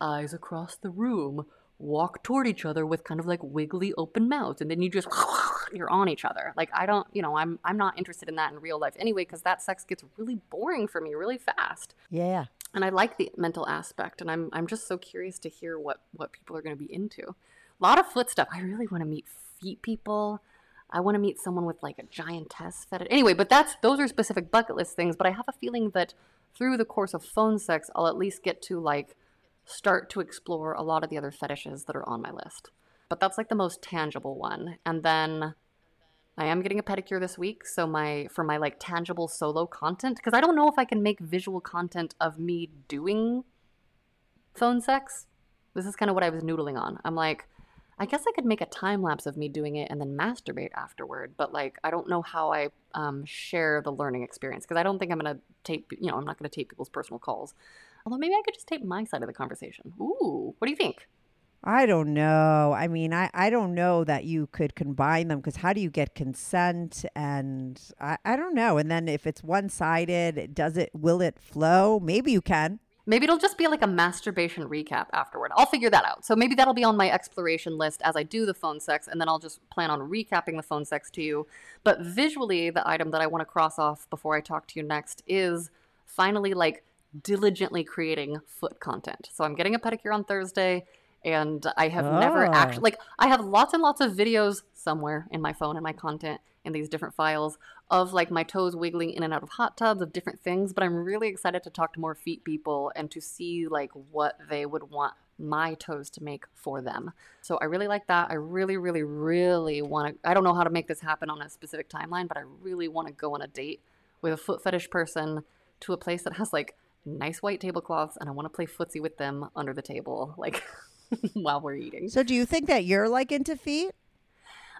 eyes across the room, walk toward each other with kind of like wiggly open mouths, and then you just (laughs) you're on each other. Like I don't, you know, I'm I'm not interested in that in real life anyway because that sex gets really boring for me really fast. yeah. And I like the mental aspect, and I'm I'm just so curious to hear what what people are going to be into. A lot of foot stuff. I really want to meet feet people. I want to meet someone with like a giantess fetish. Anyway, but that's those are specific bucket list things. But I have a feeling that through the course of phone sex, I'll at least get to like start to explore a lot of the other fetishes that are on my list. But that's like the most tangible one. And then I am getting a pedicure this week, so my for my like tangible solo content because I don't know if I can make visual content of me doing phone sex. This is kind of what I was noodling on. I'm like, I guess I could make a time lapse of me doing it and then masturbate afterward, but like I don't know how I um, share the learning experience because I don't think I'm gonna tape. You know, I'm not gonna tape people's personal calls. Although maybe I could just tape my side of the conversation. Ooh, what do you think? I don't know. I mean, I, I don't know that you could combine them because how do you get consent? And I, I don't know. And then if it's one sided, does it, will it flow? Maybe you can. Maybe it'll just be like a masturbation recap afterward. I'll figure that out. So maybe that'll be on my exploration list as I do the phone sex, and then I'll just plan on recapping the phone sex to you. But visually, the item that I want to cross off before I talk to you next is finally like diligently creating foot content. So I'm getting a pedicure on Thursday, and I have never ah. Oh. actually like I have lots and lots of videos somewhere in my phone and my content in these different files of like my toes wiggling in and out of hot tubs of different things but i'm really excited to talk to more feet people and to see like what they would want my toes to make for them. So i really like that. I really really really want to i don't know how to make this happen on a specific timeline but i really want to go on a date with a foot fetish person to a place that has like nice white tablecloths and i want to play footsie with them under the table like (laughs) while we're eating. So do you think that you're like into feet?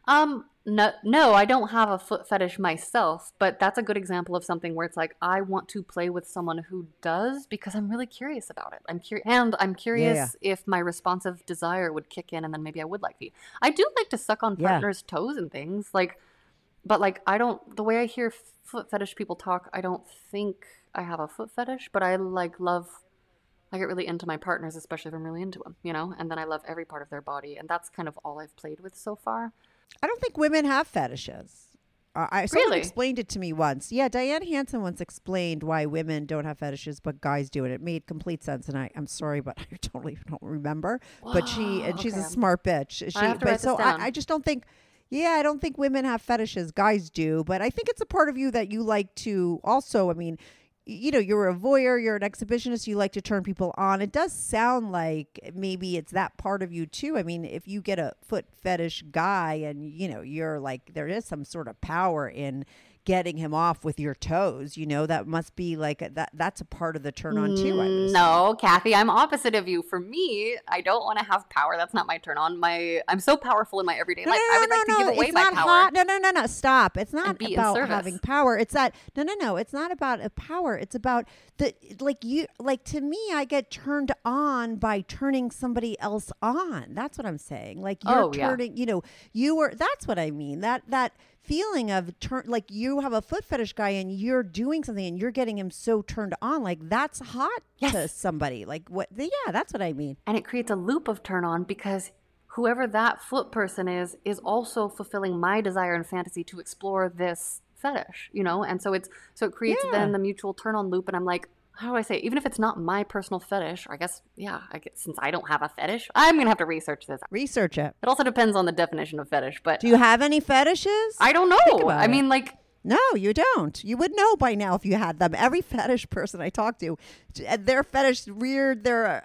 Um, no, no, I don't have a foot fetish myself, but that's a good example of something where it's like I want to play with someone who does because I'm really curious about it. I'm curious, and I'm curious if my responsive desire would kick in, and then maybe I would like feet. I do like to suck on Yeah. partners' toes and things, like, but like I don't. The way I hear foot fetish people talk, I don't think I have a foot fetish, but I like love. I get really into my partners, especially if I'm really into them, you know, and then I love every part of their body, and that's kind of all I've played with so far. I don't think women have fetishes. Uh, I someone Really? explained it to me once. Yeah, Dian Hanson once explained why women don't have fetishes but guys do it. It made complete sense, and I, I'm sorry, but (laughs) I totally don't remember. But she and she's a smart bitch. She, have to but write so this down. I, I just don't think. Yeah, I don't think women have fetishes. Guys do, but I think it's a part of you that you like to. Also, I mean, you know, you're a voyeur, you're an exhibitionist, you like to turn people on. It does sound like maybe it's that part of you too. I mean, if you get a foot fetish guy and, you know, you're like, there is some sort of power in getting him off with your toes, you know, that must be like that. That's a part of the turn on too. Mm, assume. No, Kathy, I'm opposite of you. For me, I don't want to have power. That's not my turn on. My I'm so powerful in my everyday No, life. no, I would no, like no, to give away it's my not power. hot. No, no, no, no. Stop. It's not about having power. It's that no, no, no. It's not about a power. It's about the like you like to me. I get turned on by turning somebody else on. That's what I'm saying. Like you're Oh, yeah. turning. You know, you were. That's what I mean. That that feeling of turn like you have a foot fetish guy and you're doing something and you're getting him so turned on like that's hot to somebody. Like what yeah that's what i mean. And it creates a loop of turn on because whoever that foot person is is also fulfilling my desire and fantasy to explore this fetish you know? And so it's so it creates Yeah. then the mutual turn on loop and i'm like how do i say even if it's not my personal fetish or i guess yeah i guess since i don't have a fetish i'm gonna have to research this research it it also depends on the definition of fetish but do you have any fetishes i don't Think know about i it. mean like No, you don't. You would know by now if you had them. Every fetish person I talk to, their fetish reared their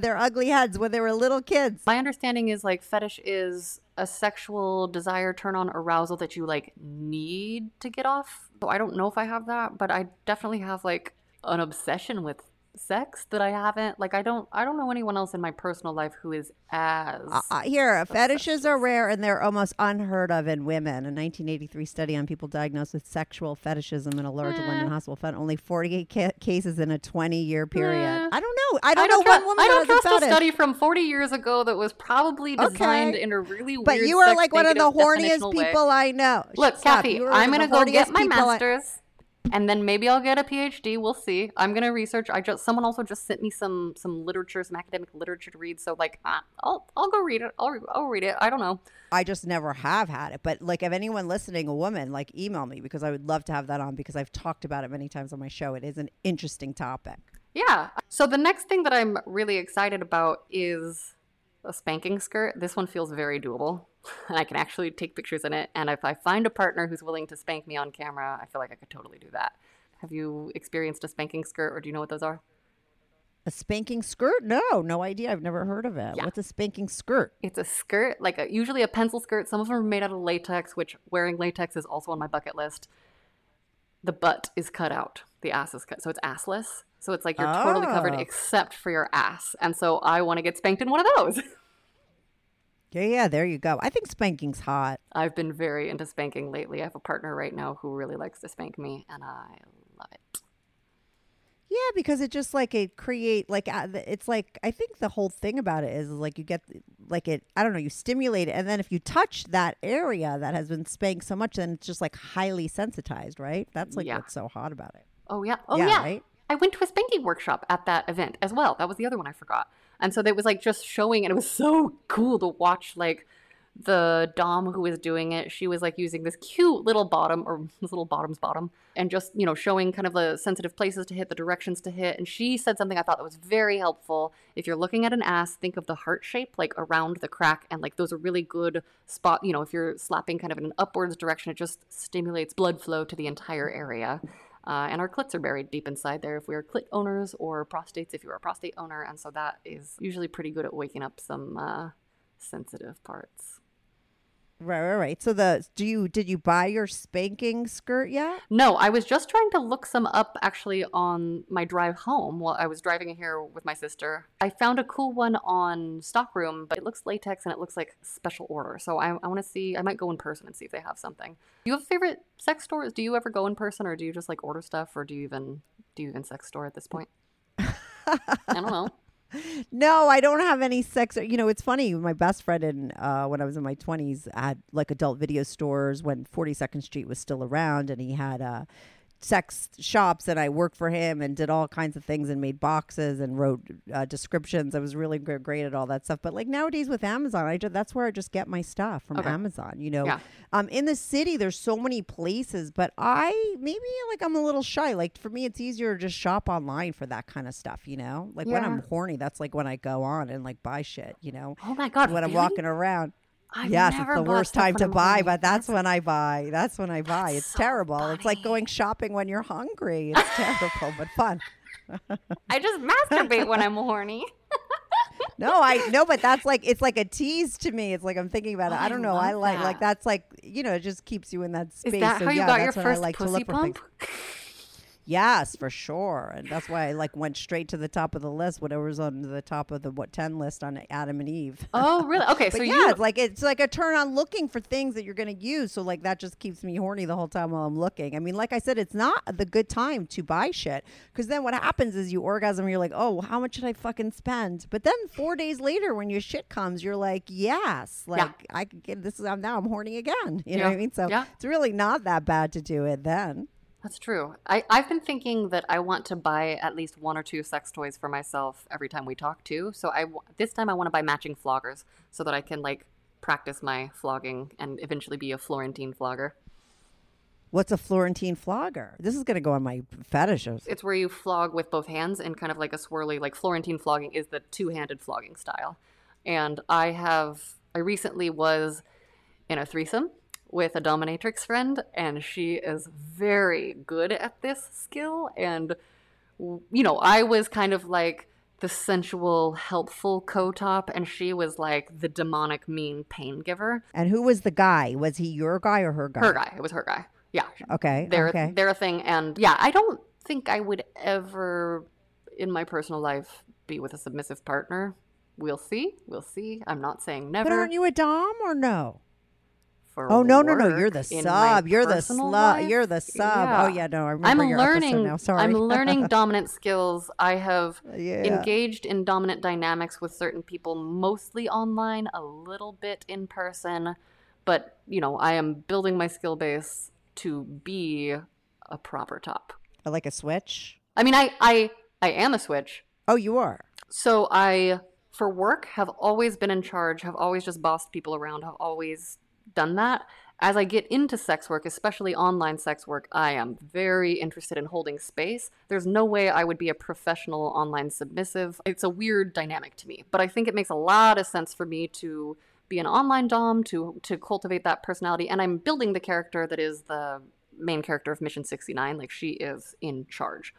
their ugly heads when they were little kids. My understanding is like fetish is a sexual desire, turn on, arousal that you like need to get off. So I don't know if I have that, but I definitely have like an obsession with sex that I haven't like I don't I don't know anyone else in my personal life who is as Uh, here, fetishes are (laughs) rare and they're almost unheard of in women. A 1983 study on people diagnosed with sexual fetishism in a large London hospital found only 48 ca- cases in a 20 year period. Eh. I don't know. I don't, know tru- one woman I don't trust a a study from 40 years ago that was probably designed Okay. in a really weird But you are like one of the horniest definitional way. people I know. Look, Stop. Kathy, I'm gonna go get my people I- master's, and then maybe I'll get a PhD. We'll see. I'm gonna research. I just someone also just sent me some some literature, some academic literature to read. So like, I'll I'll go read it. I'll I'll read it. I don't know. I just never have had it. But like, if anyone listening, a woman, like, email me because I would love to have that on because I've talked about it many times on my show. It is an interesting topic. Yeah. So the next thing that I'm really excited about is a spanking skirt. This one feels very doable. And I can actually take pictures in it. And if I find a partner who's willing to spank me on camera, I feel like I could totally do that. Have you experienced a spanking skirt or do you know what those are? A spanking skirt? No, no idea. I've never heard of it. Yeah. What's a spanking skirt? It's a skirt, like a, usually a pencil skirt. Some of them are made out of latex, which wearing latex is also on my bucket list. The butt is cut out, the ass is cut, so it's assless. So it's like you're totally covered Oh. except for your ass. And so I want to get spanked in one of those. (laughs) Yeah, yeah, there you go. I think spanking's hot. I've been very into spanking lately. I have a partner right now who really likes to spank me, and I love it. Yeah, because it just like it create like uh, it's like I think the whole thing about it is like you get like it I don't know you stimulate it and then if you touch that area that has been spanked so much then it's just like highly sensitized right that's like Yeah. what's so hot about it Oh yeah. Oh Yeah, yeah. right? I went to a spanking workshop at that event as well. That was the other one I forgot. And so they was like just showing and it was so cool to watch like the dom who was doing it. She was like using this cute little bottom or (laughs) little bottom's bottom and just you know showing kind of the sensitive places to hit the directions to hit. And she said something i thought that was very helpful. If you're looking at an ass think of the heart shape like around the crack and like those are really good spot you know if you're slapping kind of in an upwards direction it just stimulates blood flow to the entire area uh, and our clits are buried deep inside there if we are clit owners or prostates if you're a prostate owner and so that is usually pretty good at waking up some uh, sensitive parts right right right so the do you did you buy your spanking skirt yet No, I was just trying to look some up actually on my drive home while I was driving here with my sister. I found a cool one on Stockroom, but it looks latex and it looks like special order. So I, I want to see, I might go in person and see if they have something. Do you have favorite sex stores? Do you ever go in person or do you just like order stuff or do you even, do you even sex store at this point? (laughs) I don't know. No, I don't have any sex. You know, it's funny. My best friend in uh, when I was in my twenties had like adult video stores when Forty Second Street was still around, and he had uh, sex shops. And I worked for him and did all kinds of things and made boxes and wrote uh, descriptions. I was really gr- great at all that stuff. But like nowadays with Amazon, I just, that's where I just get my stuff from Okay. Amazon. You know, Yeah. um, in the city, there's so many places, but I maybe like I'm a little shy. Like for me, it's easier to just shop online for that kind of stuff. You know, like when I'm horny, that's like when I go on and like buy shit. You know, Oh my God. when I'm walking around. I've yes, never it's the worst time to buy, but that's when I buy. That's when I buy. It's so terrible. It's like going shopping when you're hungry. It's (laughs) terrible, but fun. I just masturbate when I'm horny. (laughs) No, I no, but that's like it's like a tease to me. It's like I'm thinking about it. Oh, I I don't know. I like like that's like you know, it just keeps you in that space. Is that so how you yeah, got your first I like pussy look for things. pump? (laughs) Yes, for sure. And that's why I like went straight to the top of the list, whatever was on the top of the what ten list on Adam and Eve. Oh, really? Okay, (laughs) so yeah, you it's like it's like a turn on looking for things that you're going to use. So like that just keeps me horny the whole time while I'm looking. I mean, like I said, it's not the good time to buy shit because then what happens is you orgasm. You're like, oh, how much should I fucking spend? But then four days later, when your shit comes, you're like, yes, like I can get this. Is I'm now I'm horny again. (laughs) You know what I mean? So Yeah. it's really not that bad to do it then. That's true. I, I've been thinking that I want to buy at least one or two sex toys for myself every time we talk too. So I this time I want to buy matching floggers so that I can like practice my flogging and eventually be a Florentine flogger. What's a Florentine flogger? This is going to go on my fetishes. It's where you flog with both hands and kind of like a swirly like Florentine flogging is the two-handed flogging style. And I have I recently was in a threesome with a dominatrix friend and she is very good at this skill and you know, I was kind of like the sensual, helpful co-top and she was like the demonic mean pain giver. And who was the guy? Was he your guy or her guy? Her guy, it was her guy. Yeah. Okay. they're okay. they're a thing and yeah i don't think i would ever in my personal life be with a submissive partner we'll see we'll see i'm not saying never But aren't you a dom or no? For Oh no no no! You're the sub. You're the life. You're the sub. Oh, yeah. Oh yeah, no, I remember I'm learning. now. Sorry, I'm learning (laughs) dominant skills. I have uh, Yeah. engaged in dominant dynamics with certain people, mostly online, a little bit in person. But you know, I am building my skill base to be a proper top. I like a switch. I mean, I I I am a switch. Oh, you are. So I, for work, have always been in charge, have always just bossed people around, have always done that. As I get into sex work, especially online sex work, I am very interested in holding space. There's no way I would be a professional online submissive. It's a weird dynamic to me, but I think it makes a lot of sense for me to be an online dom to to cultivate that personality and I'm building the character that is the main character of Mission 69 like she is in charge.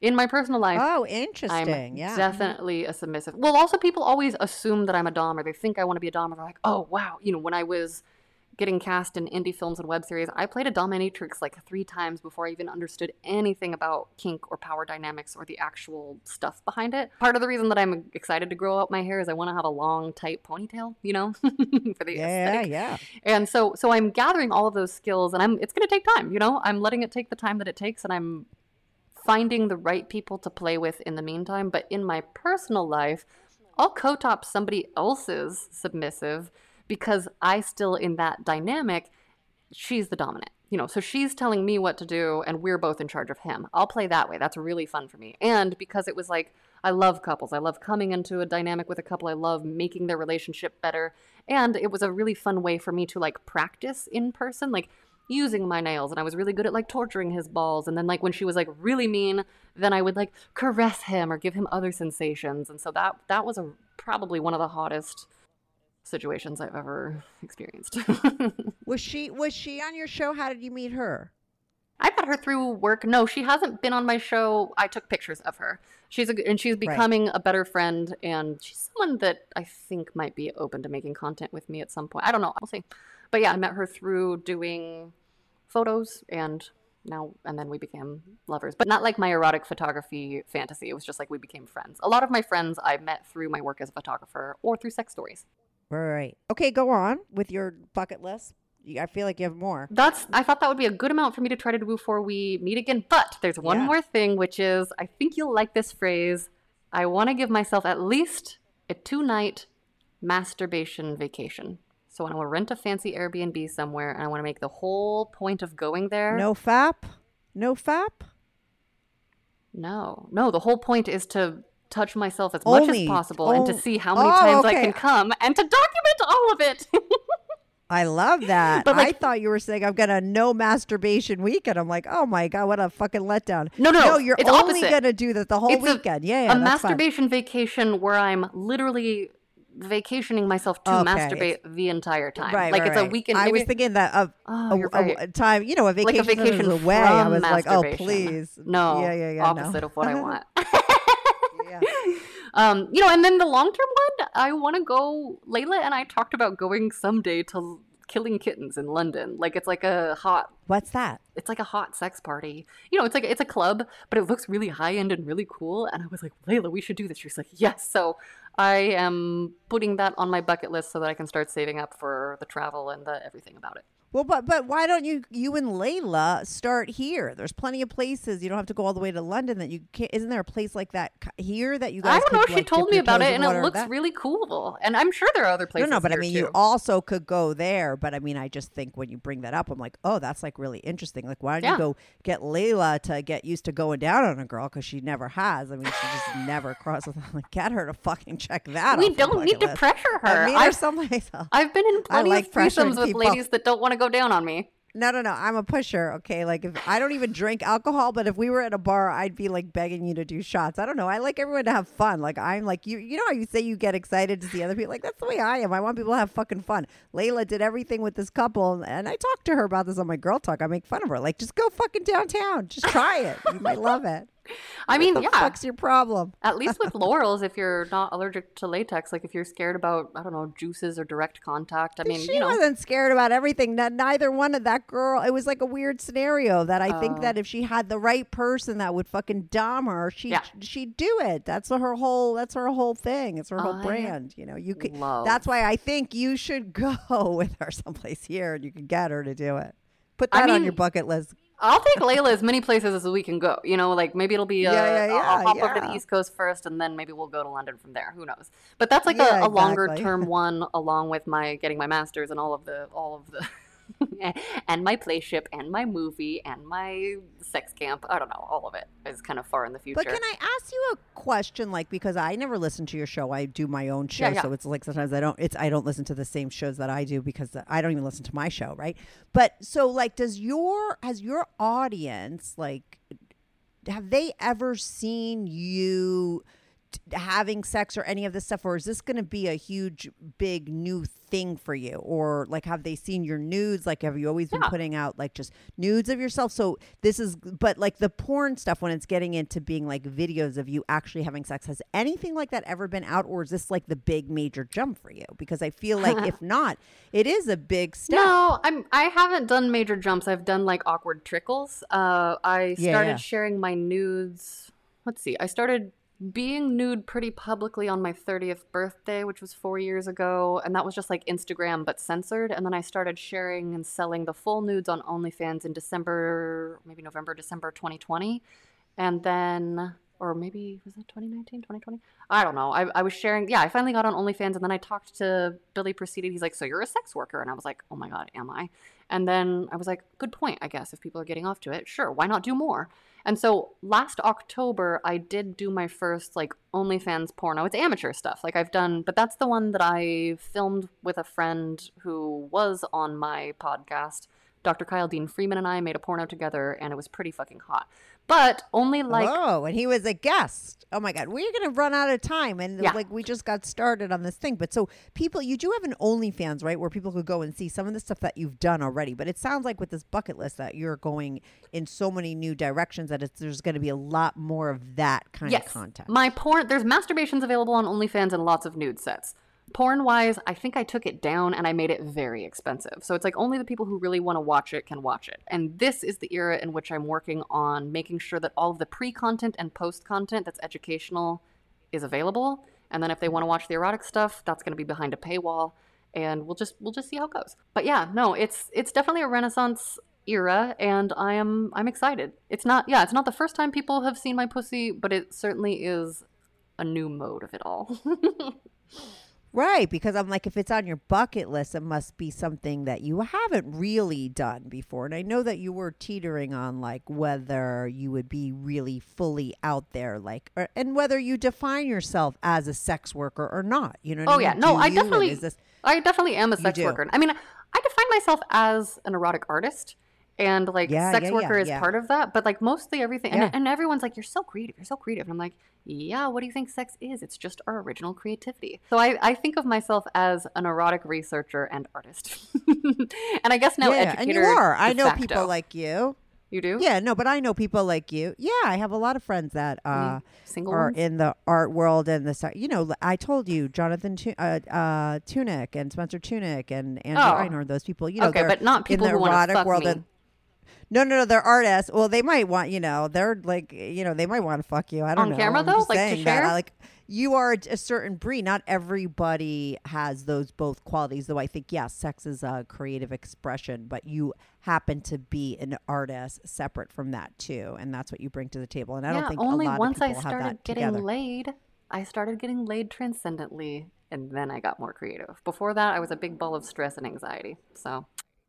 In my personal life, Oh, interesting. I'm yeah. Mm-hmm. definitely a submissive. Well, also people always assume that I'm a dom, or they think I want to be a dom, or they're like, "Oh, wow!" You know, when I was getting cast in indie films and web series, I played a dominatrix like three times before I even understood anything about kink or power dynamics or the actual stuff behind it. Part of the reason that I'm excited to grow out my hair is I want to have a long, tight ponytail, you know, (laughs) for the yeah, aesthetic. yeah. And so so I'm gathering all of those skills and I'm it's going to take time, you know? I'm letting it take the time that it takes and I'm finding the right people to play with in the meantime, but in my personal life, I'll co-top somebody else's submissive because I still in that dynamic, she's the dominant. You know, so she's telling me what to do and we're both in charge of him. I'll play that way. That's really fun for me. And because it was like I love couples. I love coming into a dynamic with a couple. I love making their relationship better. And it was a really fun way for me to like practice in person, like using my nails. And I was really good at like torturing his balls. And then like when she was like really mean, then I would like caress him or give him other sensations. And so that that was a probably one of the hottest situations I've ever (laughs) experienced. (laughs) Was she was she on your show? How did you meet her? I met her through work. No, she hasn't been on my show. I took pictures of her. She's a, and she's becoming a better friend, and she's someone that I think might be open to making content with me at some point. I don't know. We'll see. But yeah, I met her through doing photos, and now and then we became lovers. But not like my erotic photography fantasy. It was just like we became friends. A lot of my friends I met through my work as a photographer or through sex stories. Right. Okay, go on with your bucket list. I feel like you have more. That's I thought that would be a good amount for me to try to do before we meet again. But there's one Yeah. more thing, which is I think you'll like this phrase. I want to give myself at least a two night masturbation vacation. So I want to rent a fancy Airbnb somewhere, and I want to make the whole point of going there. No fap. No fap. no, no. The whole point is to touch myself as much as possible and to oh, see how many Oh, times I can come and to document all of it. I love (laughs) that. But, I thought you were saying I've got a no masturbation weekend. I'm like, oh my god, what a fucking letdown. No, no, no. You're it's only opposite. gonna do that the whole It's a- weekend. yeah, yeah. a masturbation vacation where I'm literally vacationing myself to Okay, masturbate the entire time. Right, like right, it's a weekend. I was thinking that of Oh, a, a- right. a time, you know, a vacation, like a vacation away. I was like, oh, please. No, yeah, yeah, yeah. opposite no. of what I want. (laughs) yeah. (laughs) Um, you know, and then the long term one, I want to go. Layla and I talked about going someday to Killing Kittens in London. Like it's like a hot, What's that? it's like a hot sex party. You know, it's like it's a club, but it looks really high end and really cool. And I was like, Layla, we should do this. She was like, yes. So I am putting that on my bucket list so that I can start saving up for the travel and the everything about it. Well, but but why don't you you and Layla start here? There's plenty of places. You don't have to go all the way to London. That you can't. Isn't there a place like that here that you guys? I don't know. could, She like, told me about it, and it looks really cool. And I'm sure there are other places. No, no, but I mean, too. you also could go there. But I mean, I just think when you bring that up, I'm like, oh, that's like really interesting. Like, why don't Yeah. you go get Layla to get used to going down on a girl because she never has. I mean, she just (sighs) never crosses. Like, get her to fucking check that. Out. We don't need to list. pressure I her. mean, I've- there's someplace else. I've been in plenty like of threesomes with people. ladies that don't want to go down on me. No, no, no. I'm a pusher. Okay, like if I don't even drink alcohol, but if we were at a bar, I'd be like begging you to do shots. I don't know. I like everyone to have fun. Like I'm like you. You know how you say you get excited to see other people. Like that's the way I am. I want people to have fucking fun. Layla did everything with this couple, and I talked to her about this on my girl talk. I make fun of her. Like just go fucking downtown. Just try it. You might love it. I mean, What the yeah. fuck's your problem? At least with (laughs) laurels, if you're not allergic to latex, like if you're scared about, I don't know, juices or direct contact. I mean, she you know, wasn't scared about everything. Neither one of that girl. It was like a weird scenario that I think Oh. that if she had the right person that would fucking dom her, she Yeah. she'd do it. That's her whole. That's her whole thing. It's her whole I brand. You know, you could. love- That's why I think you should (laughs) go with her someplace here, and you can get her to do it. Put I that on your bucket list. I'll take Layla as many places as we can go. You know, like maybe it'll be, uh, Yeah, yeah, I'll yeah, hop over to the. East Coast first, and then maybe we'll go to London from there. Who knows? But that's like a, a longer term (laughs) one, along with my getting my master's and all of the, all of the. (laughs) and my playship and my movie and my sex camp. I don't know. All of it is kind of far in the future. But can I ask you a question? Like, because I never listen to your show. I do my own show, Yeah, yeah. so it's like sometimes I don't. It's I don't listen to the same shows that I do because I don't even listen to my show, right? But so, like, does your has your audience like have they ever seen you having sex or any of this stuff or is this going to be a huge big new thing for you or like have they seen your nudes like have you always been Yeah. putting out like just nudes of yourself so this is but like the porn stuff when it's getting into being like videos of you actually having sex has anything like that ever been out or is this like the big major jump for you because i feel like (laughs) if not it is a big step No, I'm. I haven't done major jumps. I've done like awkward trickles. Uh, I Yeah, started yeah. sharing my nudes. Let's see. I started being nude pretty publicly on my 30th birthday, which was four years ago, and that was just like Instagram but censored. And then I started sharing and selling the full nudes on OnlyFans in December, maybe November, December 2020, and then. Or maybe was that 2019, 2020? I don't know. I, I was sharing. Yeah, I finally got on OnlyFans, and then I talked to Billy Procida. He's like, "So you're a sex worker?" And I was like, "Oh my god, am I?" And then I was like, "Good point. I guess if people are getting off to it, sure, why not do more?" And so last October, I did do my first like OnlyFans porno. It's amateur stuff, like I've done, but that's the one that I filmed with a friend who was on my podcast. Dr. Kyle Dean Freeman and I made a porno together, and it was pretty fucking hot. But only like oh, and he was a guest. Oh my God, we're gonna run out of time, and Yeah. like we just got started on this thing. But so people, you do have an OnlyFans, right, where people could go and see some of the stuff that you've done already. But it sounds like with this bucket list that you're going in so many new directions that it's, there's going to be a lot more of that kind yes, of content. My porn, there's masturbations available on OnlyFans and lots of nude sets. Porn wise, I think I took it down and I made it very expensive. So it's like only the people who really want to watch it can watch it. And this is the era in which I'm working on making sure that all of the pre content and post content that's educational is available. And then if they want to watch the erotic stuff, that's going to be behind a paywall. And we'll just we'll just see how it goes. But yeah, no, it's it's definitely a renaissance era and I am I'm excited. It's not yeah, it's not the first time people have seen my pussy, but it certainly is a new mode of it all. (laughs) Right, because I'm like, if it's on your bucket list, it must be something that you haven't really done before. And I know that you were teetering on like whether you would be really fully out there, like, or, and whether you define yourself as a sex worker or not. You know? Oh I yeah, no, Do I? Definitely Is this, I definitely am a sex worker. I mean, I define myself as an erotic artist and like Yeah, sex yeah, worker yeah, is part of that. But like mostly everything, and, and everyone's like, "You're so creative. You're so creative." And I'm like, "Yeah, what do you think sex is? It's just our original creativity." So I, I think of myself as an erotic researcher and artist, (laughs) and I guess now yeah, educator. and you are. I know facto. people like you. you do. Yeah, no, but I know people like you. Yeah, I have a lot of friends that uh, single are ones? in the art world and the you know I told you Jonathan uh, uh, Tunick and Spencer Tunick and Andrew Oh. Einhorn, those people. You know, Okay, but not people in the erotic fuck world. me. And, no, no, no, they're artists. Well, they might want you know they're like you know they might want to fuck you. I don't know. On know. camera, I'm though? just Like, to saying that. share? I, like you are a certain breed. Not everybody has those both qualities. Though I think yes, sex is a creative expression, but you happen to be an artist separate from that too, and that's what you bring to the table. And I yeah, don't think only a lot once of I people have started that getting together. laid, I started getting laid transcendently, and then I got more creative. Before that, I was a big ball of stress and anxiety. So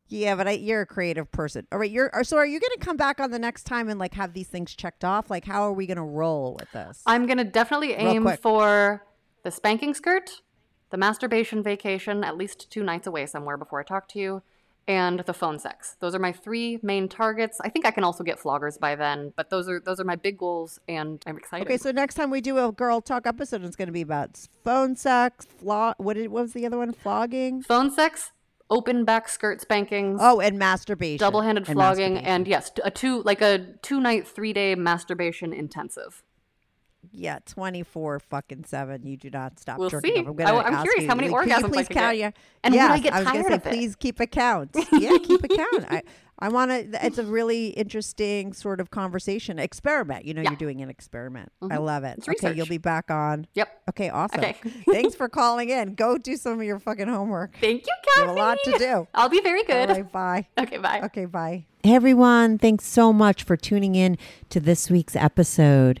Yeah, but I, you're a creative person. All right, you're are- so. Are you going to come back on the next time and like have these things checked off? Like, how are we going to roll with this? I'm gonna definitely aim for the spanking skirt, the masturbation vacation, at least two nights away somewhere before I talk to you, and the phone sex. Those are my three main targets. I think I can also get floggers by then, but those are those are my big goals, and I'm excited. okay, so next time we do a girl talk episode, it's going to be about phone sex, flog. What, did, what was the other one? Flogging. phone sex, open back skirt spankings. Oh, and masturbation. double-handed And flogging masturbation. and yes a two like a two night three day masturbation intensive yeah, twenty four fucking seven. You do not stop. We'll jerking see. off. I'm, gonna I- I'm ask curious you, how many like, can you orgasms I please could count get. And would yes, I get was gonna tired say, of it? please keep a count. yeah, keep a count. I, (laughs) I want to. It's a really interesting sort of conversation experiment. You know, Yeah. you're doing an experiment. I mm-hmm. love it. It's okay, you'll be back on. yep Okay, awesome. Okay. (laughs) Thanks for calling in. Go do some of your fucking homework. thank you You Kathy. have a lot to do. i'll be very good right, bye. (laughs) okay bye Okay, bye. Hey everyone, thanks so much for tuning in to this week's episode.